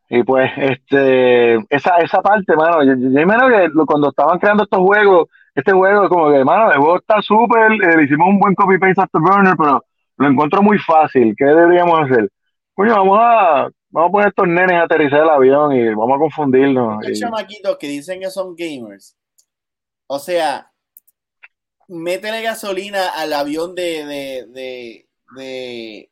Speaker 3: Y pues, este, esa, esa parte, mano, yo, yo, yo imagino que cuando estaban creando estos juegos, este juego, como que, mano, el juego está súper, eh, le hicimos un buen copy-paste Afterburner, pero lo encuentro muy fácil. ¿Qué deberíamos hacer? Coño, vamos a, vamos a poner estos nenes a aterrizar el avión y vamos a confundirnos.
Speaker 1: Estos
Speaker 3: y-
Speaker 1: chamaquitos que dicen que son gamers. O sea, métele gasolina al avión de, de, de, de,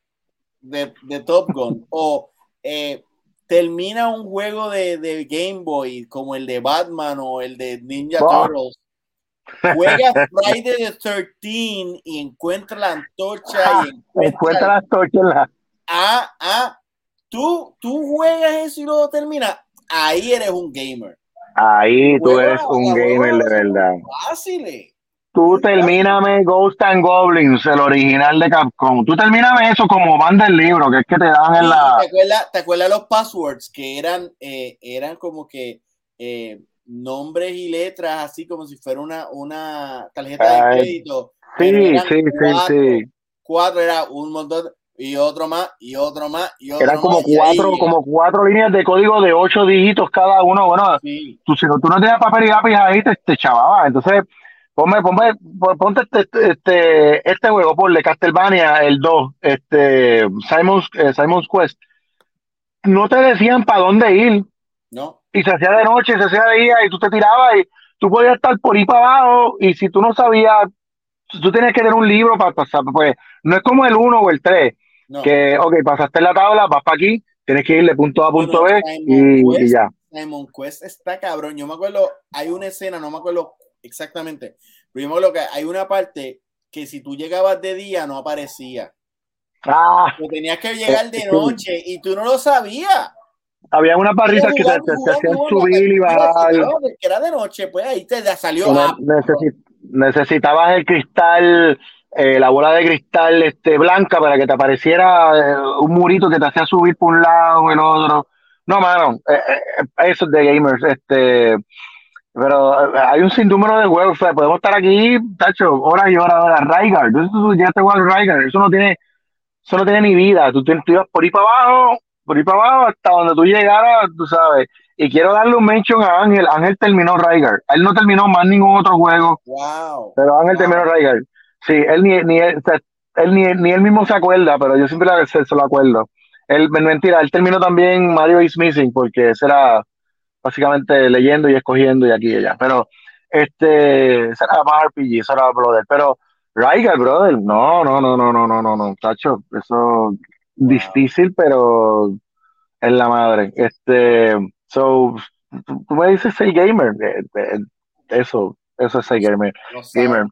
Speaker 1: de- de Top Gun. o eh, termina un juego de, de Game Boy como el de Batman o el de Ninja. Turtles. Juega Friday the 13 y encuentra la antorcha y encuentra
Speaker 3: Encuentra las torches en la-
Speaker 1: ah, ah, tú, tú juegas eso y luego termina. Ahí eres un gamer.
Speaker 3: Ahí tú
Speaker 1: Juega-
Speaker 3: eres un
Speaker 1: la
Speaker 3: gamer de verdad.
Speaker 1: Fáciles.
Speaker 3: Tú termíname Ghost and Goblins, el original de Capcom. Tú termíname eso como van del libro, que es que te dan en la.
Speaker 1: ¿Te acuerdas, te acuerdas los passwords que eran, eh, eran como que eh, nombres y letras, así como si fuera una, una tarjeta de crédito?
Speaker 3: Sí,
Speaker 1: pero eran
Speaker 3: sí, sí,
Speaker 1: cuatro,
Speaker 3: sí.
Speaker 1: Cuatro era un montón, y otro más, y otro más, y otro
Speaker 3: Eran como
Speaker 1: más, ahí
Speaker 3: cuatro, como cuatro líneas de código de ocho dígitos cada uno. Bueno,
Speaker 1: Sí,
Speaker 3: tú, si no, tú no tenías papel y lápiz ahí, te, te chavaba. Entonces, Ponme, ponme, ponte este, este, este juego, ponle Castlevania, el 2, este, Simon's, eh, Simon's Quest. No te decían para dónde ir. Y se hacía de noche, se hacía de día, y tú te tirabas y tú podías estar por ahí para abajo, y si tú no sabías, tú tenías que tener un libro para pasar, pues no es como el 1 o el 3,
Speaker 1: No.
Speaker 3: que, ok, pasaste la tabla, vas para aquí, tienes que ir de punto A a punto B, y,
Speaker 1: Quest.
Speaker 3: y ya.
Speaker 1: Simon Quest está cabrón. Yo me acuerdo, hay una escena, no me acuerdo exactamente, pero yo me acuerdo que hay una parte que si tú llegabas de día no aparecía.
Speaker 3: Ah,
Speaker 1: tenías que llegar de
Speaker 3: Sí.
Speaker 1: noche y tú no lo sabías.
Speaker 3: Había unas barritas que te, hacían subir y bajar.
Speaker 1: que era de noche, pues ahí te salió.
Speaker 3: Ne-
Speaker 1: ah,
Speaker 3: necesi- necesitabas el cristal, eh, la bola de cristal este, blanca para que te apareciera eh, un murito que te hacía subir por un lado o el otro. No, mano, eh, eh, eso es de gamers. Este, pero hay un sinnúmero de juegos. o sea, podemos estar aquí, tacho, horas y horas, horas. Rygar, tú, tú ya te juegas Rygar, eso no tiene, eso no tiene ni vida. Tú, tú ibas por ahí para abajo, por ahí para abajo, hasta donde tú llegaras, tú sabes. Y quiero darle un mention a Ángel. Ángel terminó Rygar. Él no terminó más ningún otro juego.
Speaker 1: wow.
Speaker 3: Pero Ángel
Speaker 1: Wow.
Speaker 3: terminó Rygar. Sí, él ni, ni, él, o sea, él ni, ni él mismo se acuerda, pero yo siempre la- se, se lo acuerdo. Él, mentira, él terminó también Mario is Missing, porque ese era básicamente leyendo y escogiendo y aquí y allá. Pero este, ese era más RPG, eso era brother. Pero Rygar, brother, no, no, no, no, no, no, no, no, tacho, eso difícil, pero en la madre. Este, so, tú, tú me dices el gamer, eh, eh, eso, eso es gamer.
Speaker 1: No sabe,
Speaker 3: Gamer.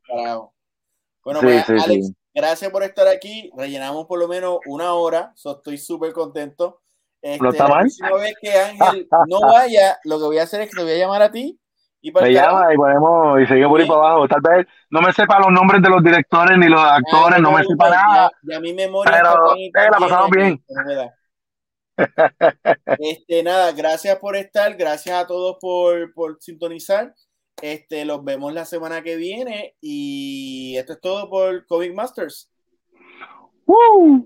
Speaker 1: Bueno,
Speaker 3: Sí,
Speaker 1: pues,
Speaker 3: sí,
Speaker 1: Alex,
Speaker 3: sí.
Speaker 1: gracias por estar aquí. Rellenamos por lo menos una hora. so estoy súper contento. Este,
Speaker 3: ¿No está
Speaker 1: la
Speaker 3: mal?
Speaker 1: próxima vez que Ángel no vaya, lo que voy a hacer es que te voy a llamar a ti y
Speaker 3: Me
Speaker 1: carajo.
Speaker 3: llama y ponemos y seguimos por ahí para abajo. Tal vez no me sepa los nombres de los directores ni los actores,
Speaker 1: Ah,
Speaker 3: no me sepa
Speaker 1: preocupes,
Speaker 3: nada.
Speaker 1: Ya, ya mi memoria
Speaker 3: Pero,
Speaker 1: y
Speaker 3: eh, la pasamos bien.
Speaker 1: Este, nada, gracias por estar, gracias a todos por, por sintonizar. Este, los vemos la semana que viene y esto es todo por Comic Masters.
Speaker 3: ¡Woo!